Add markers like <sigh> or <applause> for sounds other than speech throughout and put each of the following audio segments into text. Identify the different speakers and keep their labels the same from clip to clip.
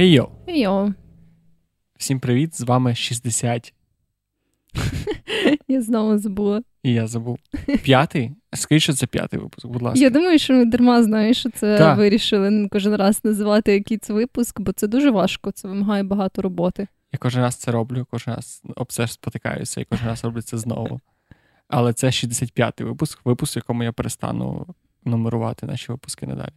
Speaker 1: Хей йо!
Speaker 2: Йо.
Speaker 1: Всім привіт! З вами 60. <laughs>
Speaker 2: Я знову забула.
Speaker 1: І я забув. П'ятий? Скажіть, що це п'ятий випуск, будь ласка.
Speaker 2: Я думаю, що ми дарма знаєш, що це
Speaker 1: Так.
Speaker 2: вирішили кожен раз називати який це випуск, бо це дуже важко, це вимагає багато роботи.
Speaker 1: Я кожен раз це роблю, кожен раз об це спотикаюся і кожен раз роблю це знову. Але це 65-й випуск, випуск, в якому я перестану нумерувати наші випуски надалі.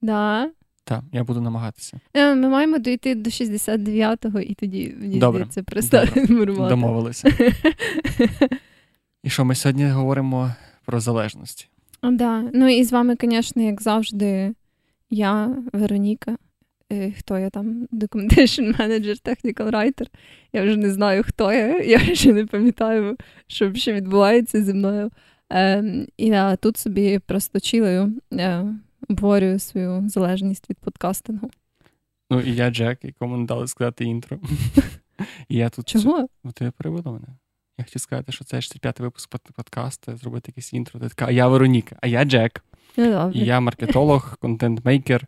Speaker 2: Да.
Speaker 1: Так, я буду намагатися.
Speaker 2: Е, Ми маємо дійти до 69-го і тоді мені
Speaker 1: Добре.
Speaker 2: здається перестати нумерувати.
Speaker 1: Домовилися. <laughs> І що ми сьогодні говоримо про залежності.
Speaker 2: Да. Ну і з вами, звісно, як завжди, я, Вероніка. Е, Хто я там? Documentation Manager, Technical Writer. Я вже не знаю, хто я. Я вже не пам'ятаю, що взагалі відбувається зі мною. Е, і я тут собі просто чилою, е, обговорюю свою залежність від подкастингу.
Speaker 1: Ну і я Джек, якому не дали сказати інтро. І я тут
Speaker 2: Чого?
Speaker 1: Ну, ти перевела мене. Я хотів сказати, що це 65-й випуск подкасту, зробити якийсь інтро. Ти така, а я Вероніка, а я Джек.
Speaker 2: Ну.
Speaker 1: І я маркетолог, <laughs> контент-мейкер,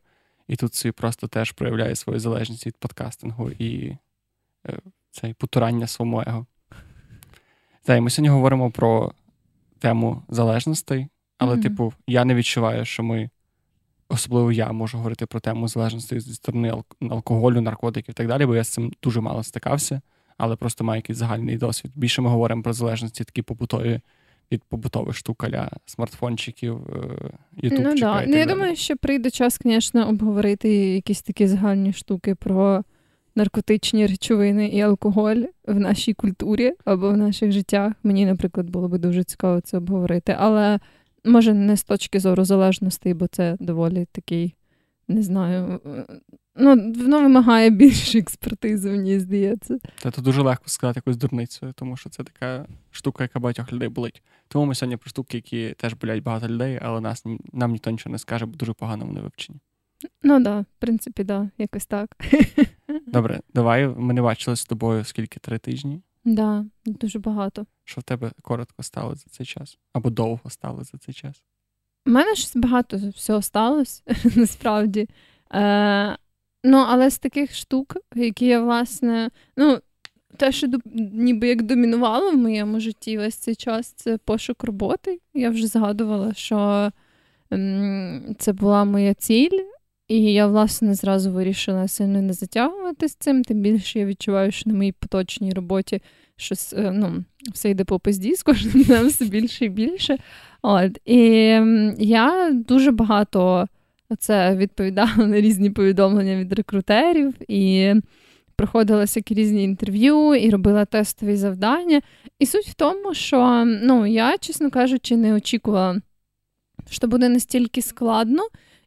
Speaker 1: і тут собі просто теж проявляю свою залежність від подкастингу і е, цей потурання своєму его. Та, і ми сьогодні говоримо про тему залежностей, але,
Speaker 2: Мгм.
Speaker 1: типу, я не відчуваю, що ми, особливо я можу говорити про тему залежності зі сторони алкоголю, наркотиків і так далі, бо я з цим дуже мало стикався, але просто маю якийсь загальний досвід. Більше ми говоримо про залежності такі побутові від побутових штук, аля смартфончиків, е, ютубчика.
Speaker 2: Ну,
Speaker 1: і так
Speaker 2: ну, я
Speaker 1: далі.
Speaker 2: думаю, що прийде час, звісно, обговорити якісь такі загальні штуки про наркотичні речовини і алкоголь в нашій культурі або в наших життях. Мені, наприклад, було би дуже цікаво це обговорити. Але може не з точки зору залежності, бо це доволі такий, не знаю. Ну, воно вимагає більше експертизи, мені здається.
Speaker 1: Та тут дуже легко сказати якусь дурницю, тому що це така штука, яка багатьох людей болить. Тому ми сьогодні про штуки, які теж болять багато людей, але нас нам ніхто нічого не скаже, бо дуже погано вони вивчені.
Speaker 2: Ну так, да, в принципі, да, якось так.
Speaker 1: Добре, давай. Ми не бачилися з тобою скільки три тижні.
Speaker 2: Да, дуже багато.
Speaker 1: Що в тебе коротко стало за цей час? Або довго стало за цей час?
Speaker 2: У мене щось багато всього сталося, <laughs> насправді. Е, ну, але з таких штук, які я, власне, ну, те, що ніби як домінувало в моєму житті весь цей час, це пошук роботи. Я вже згадувала, що м, це була моя ціль, і я, власне, зразу вирішила сильно не затягувати з цим. Тим більше я відчуваю, що на моїй поточній роботі щось е, ну, все йде по пизді з кожним <laughs> днем все більше і більше. От, і я дуже багато це відповідала на різні повідомлення від рекрутерів і проходила всякі різні інтерв'ю і робила тестові завдання. І суть в тому, що ну, я, чесно кажучи, не очікувала, що буде настільки складно.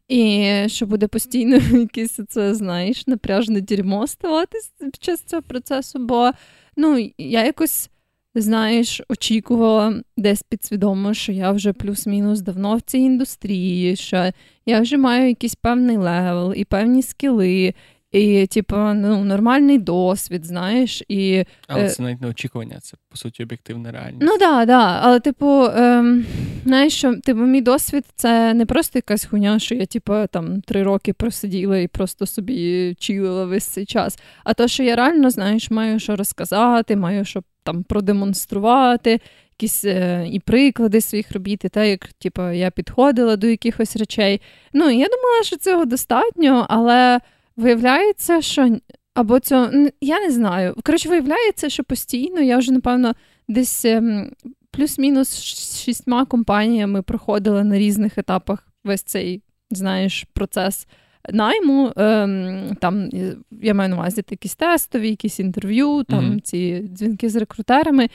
Speaker 2: І що буде постійно <laughs> якесь це, знаєш, напряжне дерьмо ставатись під час цього процесу, бо ну, я якось знаєш, очікувала десь підсвідомо, що я вже плюс-мінус давно в цій індустрії, що я вже маю якийсь певний level і певні скіли, і, типу, ну, нормальний досвід, знаєш, і
Speaker 1: Але
Speaker 2: Е,
Speaker 1: це навіть не очікування, це по суті об'єктивна реальність.
Speaker 2: Ну да, да. Але, типу, ем, знаєш, що типу, мій досвід це не просто якась хуйня, що я, типу, там три роки просиділа і просто собі чилила весь цей час. А то, що я реально, знаєш, маю що розказати, маю що там продемонструвати. Якісь е, і приклади своїх робіт, і те, як типу, я підходила до якихось речей. Ну, я думала, що цього достатньо, але виявляється, що або цього я не знаю. Коротше, виявляється, що постійно я вже, напевно, десь ем, плюс-мінус шістьма компаніями проходила на різних етапах весь цей, знаєш, процес найму. Ем, там я маю на увазі якісь тестові, якісь інтерв'ю, там
Speaker 1: Мгм.
Speaker 2: ці дзвінки з рекрутерами.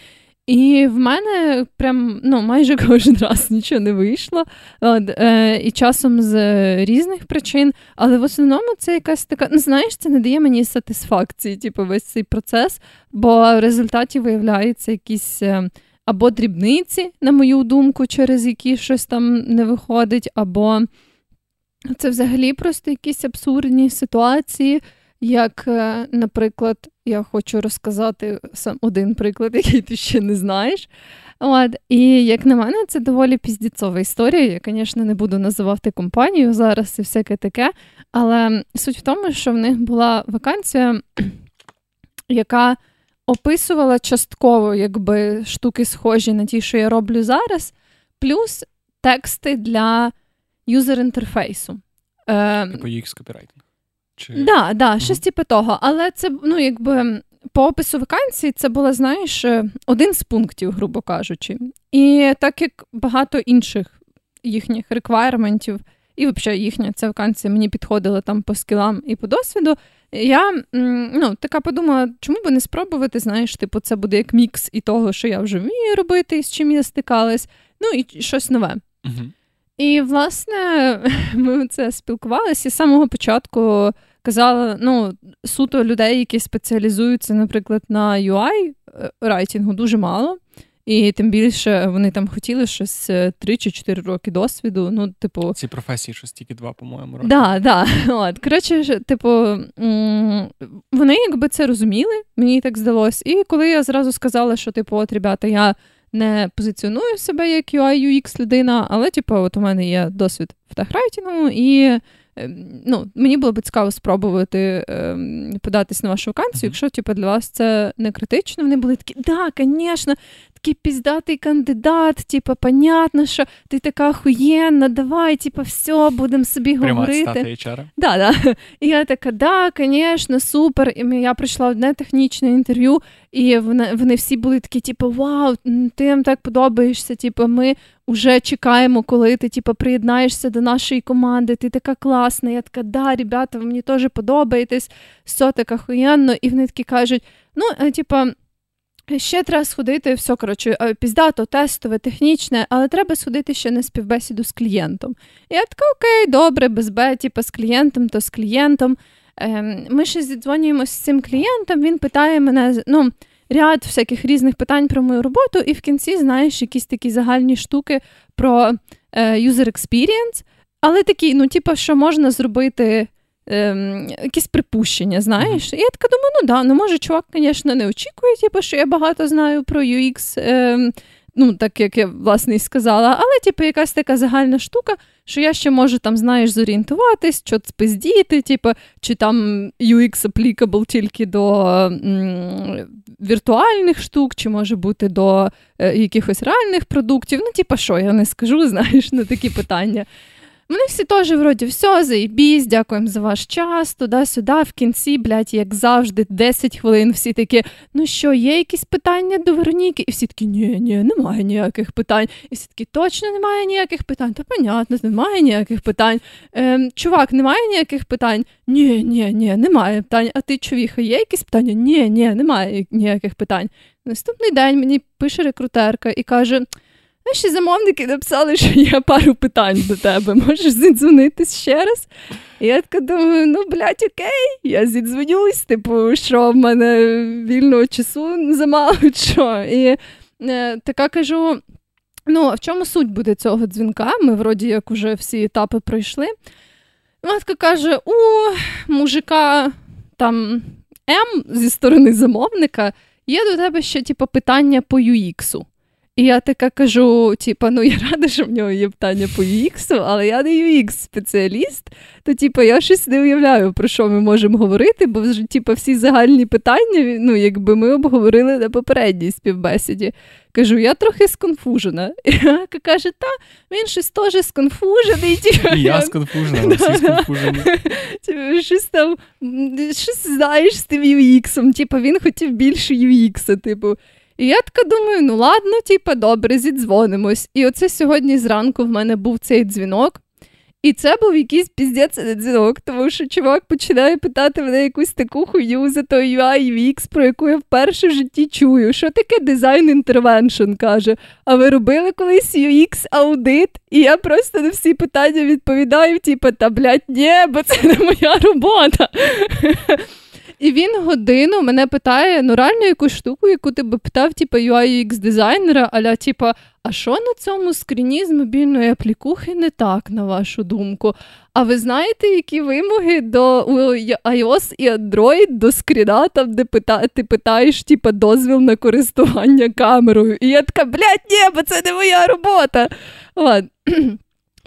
Speaker 2: І в мене прям ну, майже <laughs> кожен раз нічого не вийшло. От, е, і часом з різних причин, але в основному це якась така, ну знаєш, це не дає мені сатисфакції, типу, весь цей процес, бо в результаті виявляються якісь е, або дрібниці, на мою думку, через які щось там не виходить, або це взагалі просто якісь абсурдні ситуації. Як, е, наприклад, я хочу розказати сам один приклад, <laughs> який ти ще не знаєш. От, І як на мене, це доволі піздіцова історія. Я, звісно, не буду називати компанію зараз і всяке таке. Але суть в тому, що в них була вакансія, <clears throat> яка описувала частково якби, штуки, схожі на ті, що я роблю зараз, плюс тексти для юзер-інтерфейсу.
Speaker 1: Е, типу UX копірайтинг.
Speaker 2: Чи... Да, да, щось типу того. Але це, ну, якби по опису вакансії це було, знаєш, е, один з пунктів, грубо кажучи. І так як багато інших їхніх реквайрментів, і взагалі їхня ця вакансія мені підходила там по скілам і по досвіду. Я ну, така подумала, чому би не спробувати, знаєш, типу, це буде як мікс і того, що я вже вмію робити, і з чим я стикалась, ну і щось нове.
Speaker 1: uh
Speaker 2: І, власне, <laughs> ми це спілкувалися і з самого початку казала, ну, суто людей, які спеціалізуються, наприклад, на UI е, райтингу, дуже мало. І тим більше вони там хотіли щось 3 е, чи 4 роки досвіду. Ну, типу,
Speaker 1: ці професії щось тільки два, по-моєму, роки.
Speaker 2: Да, да. <laughs> От. Коротше, типу, вони якби це розуміли, мені так здалось. І коли я зразу сказала, що, типу, от, ребята, я не позиціоную себе як UI UX людина, але, типу, от у мене є досвід в техрайтінгу, і Ем, ну, Мені було б цікаво спробувати ем, податись на вашу вакансію, якщо типу, для вас це не критично. Вони були такі, да, звісно, такий піздатий кандидат, типу, понятно, що ти така охуєнна, давай, типу, все, будемо собі Прямо говорити.
Speaker 1: HR.
Speaker 2: Да, да. <laughs> І я така, да, звісно, супер. І я прийшла одне технічне інтерв'ю, і вони вони всі були такі, типу, вау, ти нам так подобаєшся. Типу, ми вже чекаємо, коли ти типу, приєднаєшся до нашої команди. Ти така класна. Я така, да, ребята, ви мені теж подобаєтесь, все так охуєнно. І вони такі кажуть, ну, е, типу, Ще треба сходити, все коротше, е, піздато, тестове, технічне, але треба сходити ще на співбесіду з клієнтом. І я така, окей, добре, без Б, типу, з клієнтом, то з клієнтом. Ем, ми ще зідзвонюємося з цим клієнтом, він питає мене ну, ряд всяких різних питань про мою роботу, і в кінці, знаєш, якісь такі загальні штуки про е, user experience, але такі, ну, типу, що можна зробити ем, якісь припущення, знаєш. І я така думаю, ну да, ну може, чувак, звісно, не очікує, типу, що я багато знаю про UX. Ем, Ну, так як я власне і сказала, але типу, якась така загальна штука, що я ще можу там, знаєш, зорієнтуватись, що спиздіти, типу, чи там UX applicable тільки до м, віртуальних штук, чи може бути до е, якихось реальних продуктів. Ну, типу, що я не скажу, <laughs> знаєш, на такі питання. Вони всі теж, вроді, все, заїбісь, дякуємо за ваш час, туди-сюди, в кінці, блядь, як завжди, 10 хвилин, всі такі, ну що, є якісь питання до Вероніки? І всі такі, ні, ні, немає ніяких питань. І всі такі, точно немає ніяких питань. Та понятно, немає ніяких питань. Ем, Чувак, немає ніяких питань? Ні, ні, ні, немає питань. А ти, човіха, є якісь питання? Ні, ні, немає ніяких питань. Наступний день мені пише рекрутерка і каже. Наші замовники написали, що є пару питань до тебе. Можеш зідзвонитись ще раз? І я така думаю, ну, блядь, окей, я зідзвонюсь, типу, що в мене вільного часу замало, <laughs> що. І е, така кажу: ну, а в чому суть буде цього дзвінка? Ми, вроді, як уже всі етапи пройшли. Матка каже: у мужика там М зі сторони замовника є до тебе ще, типу, питання по UX. І я така кажу: типу, ну я рада, що в нього є питання по UX, але я не UX-спеціаліст, то типу, я щось не уявляю, про що ми можемо говорити, бо типу, всі загальні питання, ну, якби ми обговорили на попередній співбесіді. Кажу, я трохи сконфужена. <laughs> І Яка каже, та він щось теж сконфужений.
Speaker 1: Типу, я сконфужена, <laughs> всі сконфужені. <laughs>
Speaker 2: Щось там, щось знаєш з тим UX, типу, він хотів більше UX, типу. І я така думаю, ну ладно, типа, добре, зідзвонимось. І оце сьогодні зранку в мене був цей дзвінок. І це був якийсь піздець дзвінок, тому що чувак починає питати мене якусь таку хуйню за той UI UX, про яку я вперше в житті чую. Що таке дизайн інтервеншн каже? А ви робили колись UX аудит? І я просто на всі питання відповідаю, типу, та блядь, ні, бо це не моя робота. І він годину мене питає: ну реально якусь штуку, яку ти би питав, типу, UI UX дизайнера, аля, типу, а що на цьому скріні з мобільної аплікухи не так, на вашу думку? А ви знаєте, які вимоги до iOS і Android до скріна, там, де пита, ти питаєш типу, дозвіл на користування камерою? І я така, блядь, ні, бо це не моя робота. Ладно.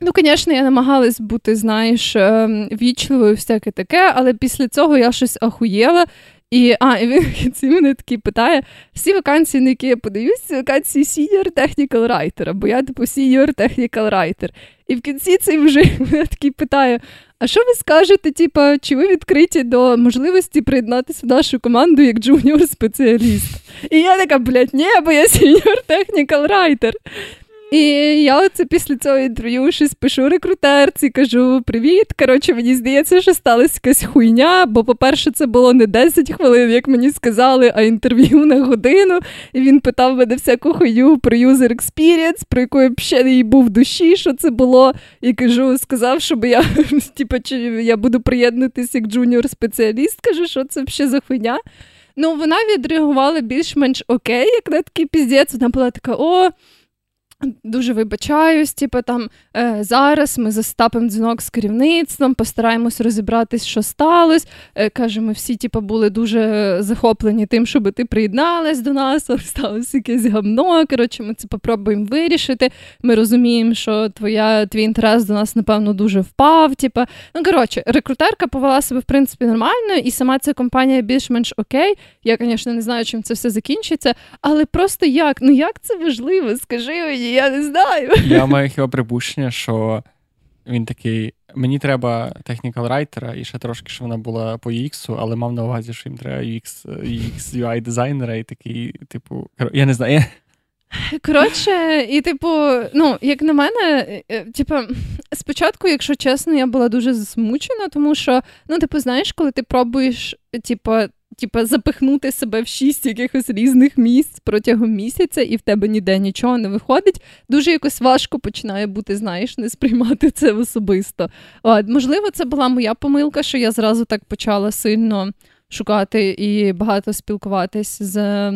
Speaker 2: Ну, звісно, я намагалась бути, знаєш, ем, вічливою, всяке таке, але після цього я щось ахуєла. І а, і він <laughs> в мене такий питає: всі вакансії, на які я подаюсь, вакансії Senior Technical Writer, бо я типу Senior Technical Writer. І в кінці цей вже <laughs> мене такий питає: а що ви скажете, типу, чи ви відкриті до можливості приєднатися в нашу команду як джуніор-спеціаліст? І я така, блядь, ні, бо я Senior Technical Writer. І я оце після цього інтерв'ю щось пишу рекрутерці, кажу: привіт. Коротше, мені здається, що сталася якась хуйня, бо, по-перше, це було не 10 хвилин, як мені сказали, а інтерв'ю на годину. І він питав мене всяку хуйню про user experience, про яку я ще не був в душі, що це було. І кажу, сказав, щоб я <laughs> типу, чи я буду приєднатися як джуніор-спеціаліст. Кажу, що це ще за хуйня. Ну, вона відреагувала більш-менш окей, як на такий піздець. Вона була така, о. Дуже вибачаюсь, типу, там е, зараз ми застапимо дзвінок з керівництвом, постараємось розібратись, що сталося. Е, каже, ми всі типу, були дуже захоплені тим, щоб ти приєдналась до нас, а сталося якесь гамно. Коротше, ми це попробуємо вирішити. Ми розуміємо, що твоя твій інтерес до нас, напевно, дуже впав. Типу. Ну, коротше, рекрутерка повела себе в принципі нормально, і сама ця компанія більш-менш окей. Я, звісно, не знаю, чим це все закінчиться, але просто як? Ну як це важливо? Скажи я не знаю. <laughs>
Speaker 1: Я маю хіба припущення, що він такий. Мені треба технікал райтера, і ще трошки, що вона була по UX, але мав на увазі, що їм треба UX, UX UI дизайнера, і такий, типу, я не знаю.
Speaker 2: Коротше, і, типу, ну, як на мене, е, типу, спочатку, якщо чесно, я була дуже засмучена, тому що, ну, типу, знаєш, коли ти пробуєш, типу, типа, запихнути себе в шість якихось різних місць протягом місяця, і в тебе ніде нічого не виходить. Дуже якось важко починає бути, знаєш, не сприймати це особисто. От, Можливо, це була моя помилка, що я зразу так почала сильно шукати і багато спілкуватись з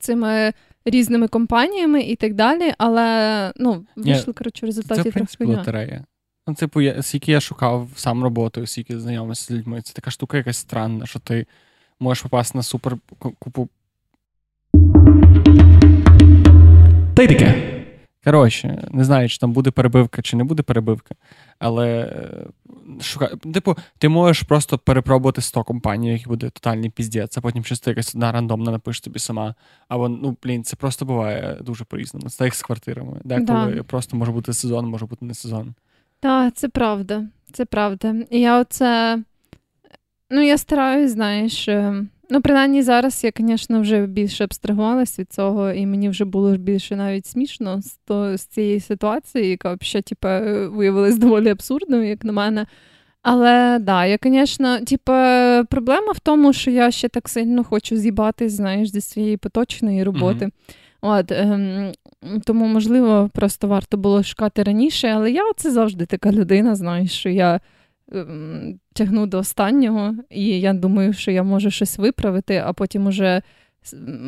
Speaker 2: цими. Різними компаніями і так далі, але ну, вийшли, коротше, результати.
Speaker 1: Це, в принципі, лотерея. Ну, типу, я, скільки я шукав сам роботу, скільки знайомився з людьми. Це така штука якась странна, що ти можеш попасти на супер купу. Та й таке. Коротше, не знаю, чи там буде перебивка, чи не буде перебивка. Але е, шука... типу, ти можеш просто перепробувати 100 компаній, які буде тотальний піздець, а потім щось якась одна рандомна напишеш тобі сама. Або, ну, блін, це просто буває дуже по-різному. Це як з квартирами. Деколи да. просто може бути сезон, може бути не сезон.
Speaker 2: Так, це правда. Це правда. І я оце. Ну, я стараюсь, знаєш. Е, ну, принаймні, зараз я, звісно, вже більше абстрагувалась від цього, і мені вже було більше навіть смішно з то, з цієї ситуації, яка взагалі, типу, виявилась доволі абсурдною, як на мене. Але да, я, звісно, типу, проблема в тому, що я ще так сильно хочу з'їбатись, знаєш, зі своєї поточної роботи. Mm-hmm. От, ем, Тому, можливо, просто варто було шукати раніше, але я це завжди така людина, знаєш, що я ем, тягну до останнього, і я думаю, що я можу щось виправити, а потім уже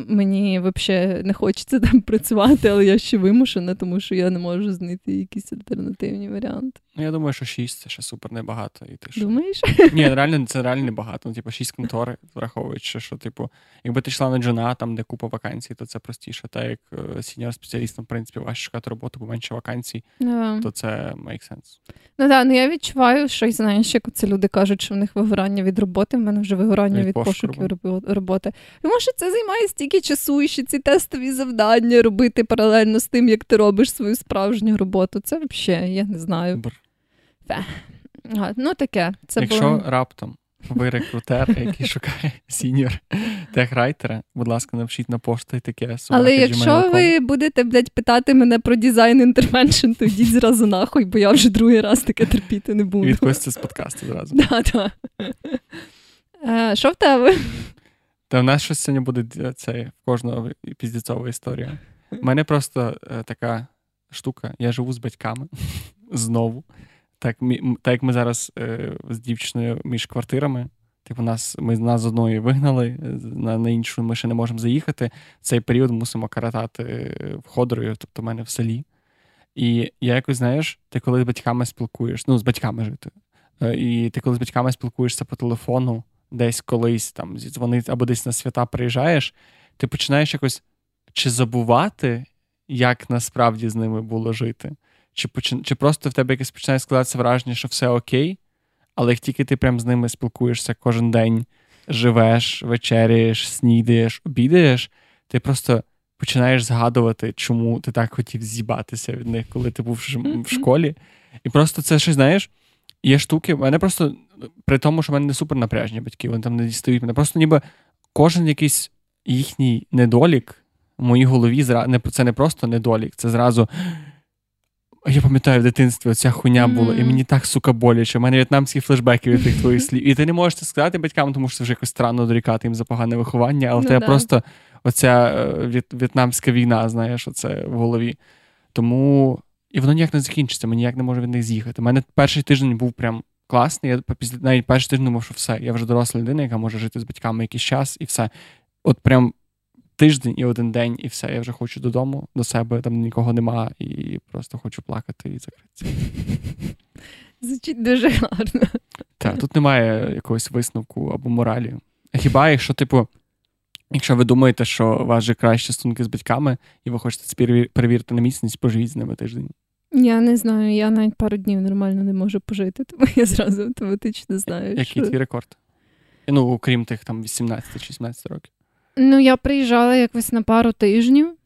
Speaker 2: Мені взагалі не хочеться там працювати, але я ще вимушена, тому що я не можу знайти якісь альтернативні варіанти.
Speaker 1: Ну, я думаю, що шість це ще супер небагато. І ти
Speaker 2: що? Думаєш?
Speaker 1: Ні, реально це реально небагато. Ну, типу, шість контор, враховуючи, що, типу, якби ти йшла на джуна, там, де купа вакансій, то це простіше. Та як е, senior спеціалістом, в принципі, важче шукати роботу, бо менше вакансій, yeah. то це make sense.
Speaker 2: Ну так, ну я відчуваю, що знаєш, як це люди кажуть, що в них вигорання від роботи, в мене вже вигорання від, від пошуків роботи. Тому що це займає стільки часу і ще ці тестові завдання робити паралельно з тим, як ти робиш свою справжню роботу. Це взагалі, я не знаю. А, ну таке. Це
Speaker 1: Якщо
Speaker 2: було...
Speaker 1: раптом ви рекрутер, який шукає senior техрайтера, будь ласка, напишіть на пошту і таке.
Speaker 2: Але якщо ви будете блядь, питати мене про design intervention, то йдіть зразу нахуй, бо я вже другий раз таке терпіти не буду.
Speaker 1: Відпустите з подкасту зразу. <laughs>
Speaker 2: Да, да. Е, що в тебе?
Speaker 1: Та в нас щось сьогодні буде це в кожного піздіцова історія. У мене просто е, така штука. Я живу з батьками <laughs> знову. Так так як ми зараз е, з дівчиною між квартирами, Типу, нас ми нас з одної вигнали, на на іншу ми ще не можемо заїхати. Цей період мусимо каратати входорою, тобто в мене в селі. І я якось, знаєш, ти коли з батьками спілкуєшся, ну, з батьками жити. Е, і ти коли з батьками спілкуєшся по телефону, десь колись там зідзвонить або десь на свята приїжджаєш, ти починаєш якось чи забувати, як насправді з ними було жити, чи чи просто в тебе якесь починає складатися враження, що все окей, але як тільки ти прям з ними спілкуєшся кожен день, живеш, вечеряєш, снідаєш, обідаєш, ти просто починаєш згадувати, чому ти так хотів з'їбатися від них, коли ти був в школі. І просто це щось, знаєш, є штуки. Мене просто при тому, що в мене не супер напряжні батьки, вони там не дістають мене. Просто ніби кожен якийсь їхній недолік в моїй голові це не просто недолік, це зразу. Я пам'ятаю, в дитинстві оця хуйня була, і мені так сука боляче. У мене в'єтнамські флешбеки від тих твоїх слів. І ти не можеш це сказати батькам, тому що це вже якось странно дорікати їм за погане виховання, але в ну, тебе да. просто оця е, в'єтнамська війна, знаєш, оце в голові. Тому. І воно ніяк не закінчиться, ми ніяк не можемо від них з'їхати. У мене перший тиждень був прям класний. Я після навіть перший тиждень думав, що все. Я вже доросла людина, яка може жити з батьками якийсь час, і все. От прям тиждень і один день, і все. Я вже хочу додому, до себе, там нікого нема, і просто хочу плакати і закритися.
Speaker 2: Звучить дуже гарно.
Speaker 1: Так, тут немає якогось висновку або моралі. Хіба якщо, типу, якщо ви думаєте, що у вас же кращі стосунки з батьками, і ви хочете перевірити на міцність, поживіть з ними тиждень.
Speaker 2: Я не знаю, я навіть пару днів нормально не можу пожити, тому я зразу автоматично знаю.
Speaker 1: Який
Speaker 2: що...
Speaker 1: твій рекорд? Ну, окрім тих там 18-16 років.
Speaker 2: Ну, я приїжджала якось на пару тижнів.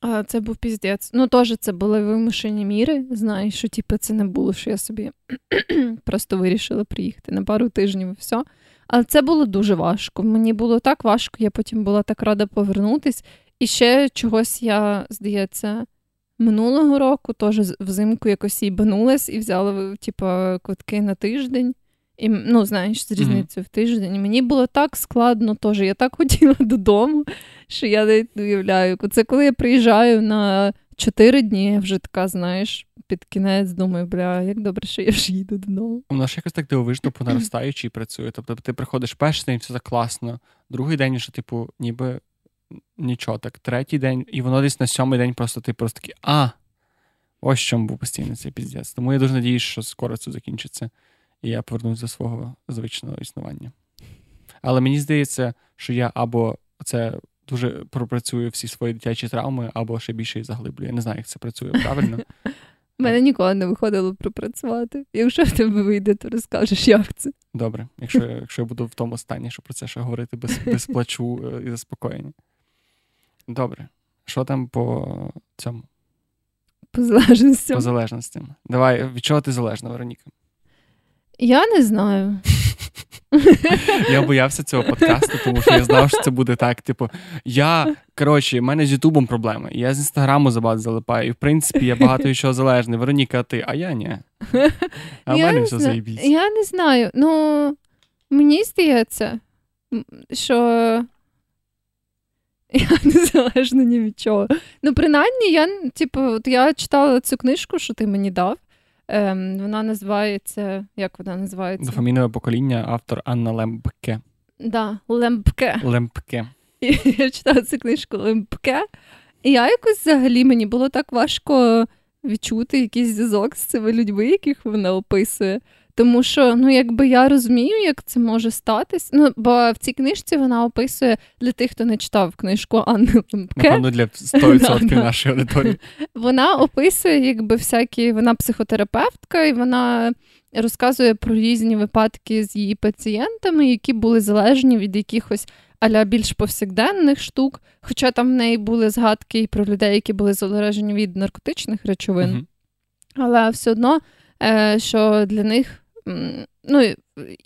Speaker 2: А Це був піздець. Ну, теж це були вимушені міри. Знаєш, що типу, це не було, що я собі <clears throat> просто вирішила приїхати на пару тижнів і все. Але це було дуже важко. Мені було так важко, я потім була так рада повернутись. І ще чогось я, здається, минулого року теж взимку якось їбанулась і взяла типу, квитки на тиждень. І, Ну, знаєш, з різницею mm-hmm. в тиждень. І мені було так складно, теж я так <laughs> хотіла додому, що я не уявляю. Це коли я приїжджаю на чотири дні, я вже така, знаєш, під кінець думаю, бля, як добре, що я ж їду додому.
Speaker 1: У нас якось так дивовижно <clears throat> по наростаючій працює. Тобто ти приходиш перший день, все так класно, другий день, що, типу, ніби нічого так, третій день, і воно десь на сьомий день просто ти просто такий, а, ось чому був постійно цей піздець. Тому я дуже надіюсь, що скоро це закінчиться і я повернусь до свого звичного існування. Але мені здається, що я або це дуже пропрацюю всі свої дитячі травми, або ще більше їх заглиблюю. Я не знаю, як це працює правильно.
Speaker 2: У мене ніколи не виходило пропрацювати. Якщо в тебе вийде, то розкажеш, як це.
Speaker 1: Добре, якщо якщо я буду в тому стані, щоб про це ще говорити без без плачу е, і заспокоєння. Добре. Що там по цьому?
Speaker 2: По залежності.
Speaker 1: По залежності. Давай, від чого ти залежна, Вероніка?
Speaker 2: Я не знаю. <laughs>
Speaker 1: Я боявся цього подкасту, тому що я знав, що це буде так. Типу, я коротше, в мене з Ютубом проблеми. Я з інстаграму забагато залипаю. І в принципі я багато від чого залежний. Вероніка, а ти, а я ні. А в мене все заїбісь.
Speaker 2: Я не знаю. Ну, мені здається, що. <laughs> Я не залежна ні від чого. Ну, принаймні, я, типу, от я читала цю книжку, що ти мені дав. Ем, Вона називається. Як вона називається?
Speaker 1: Дофамінове покоління, автор Анна Лембке.
Speaker 2: Да, Лембке.
Speaker 1: Лембке.
Speaker 2: І <laughs> я читала цю книжку Лемпке. І я якось взагалі мені було так важко відчути якийсь зв'язок з цими людьми, яких вона описує. Тому що, ну, якби я розумію, як це може статись. Ну, бо в цій книжці вона описує для тих, хто не читав книжку Анни Лемпке.
Speaker 1: Напевно, для 100% <laughs> нашої аудиторії.
Speaker 2: Вона описує, якби всякі, вона психотерапевтка, і вона розказує про різні випадки з її пацієнтами, які були залежні від якихось аля більш повсякденних штук. Хоча там в неї були згадки і про людей, які були залежні від наркотичних речовин. uh Але все одно, е, що для них ну,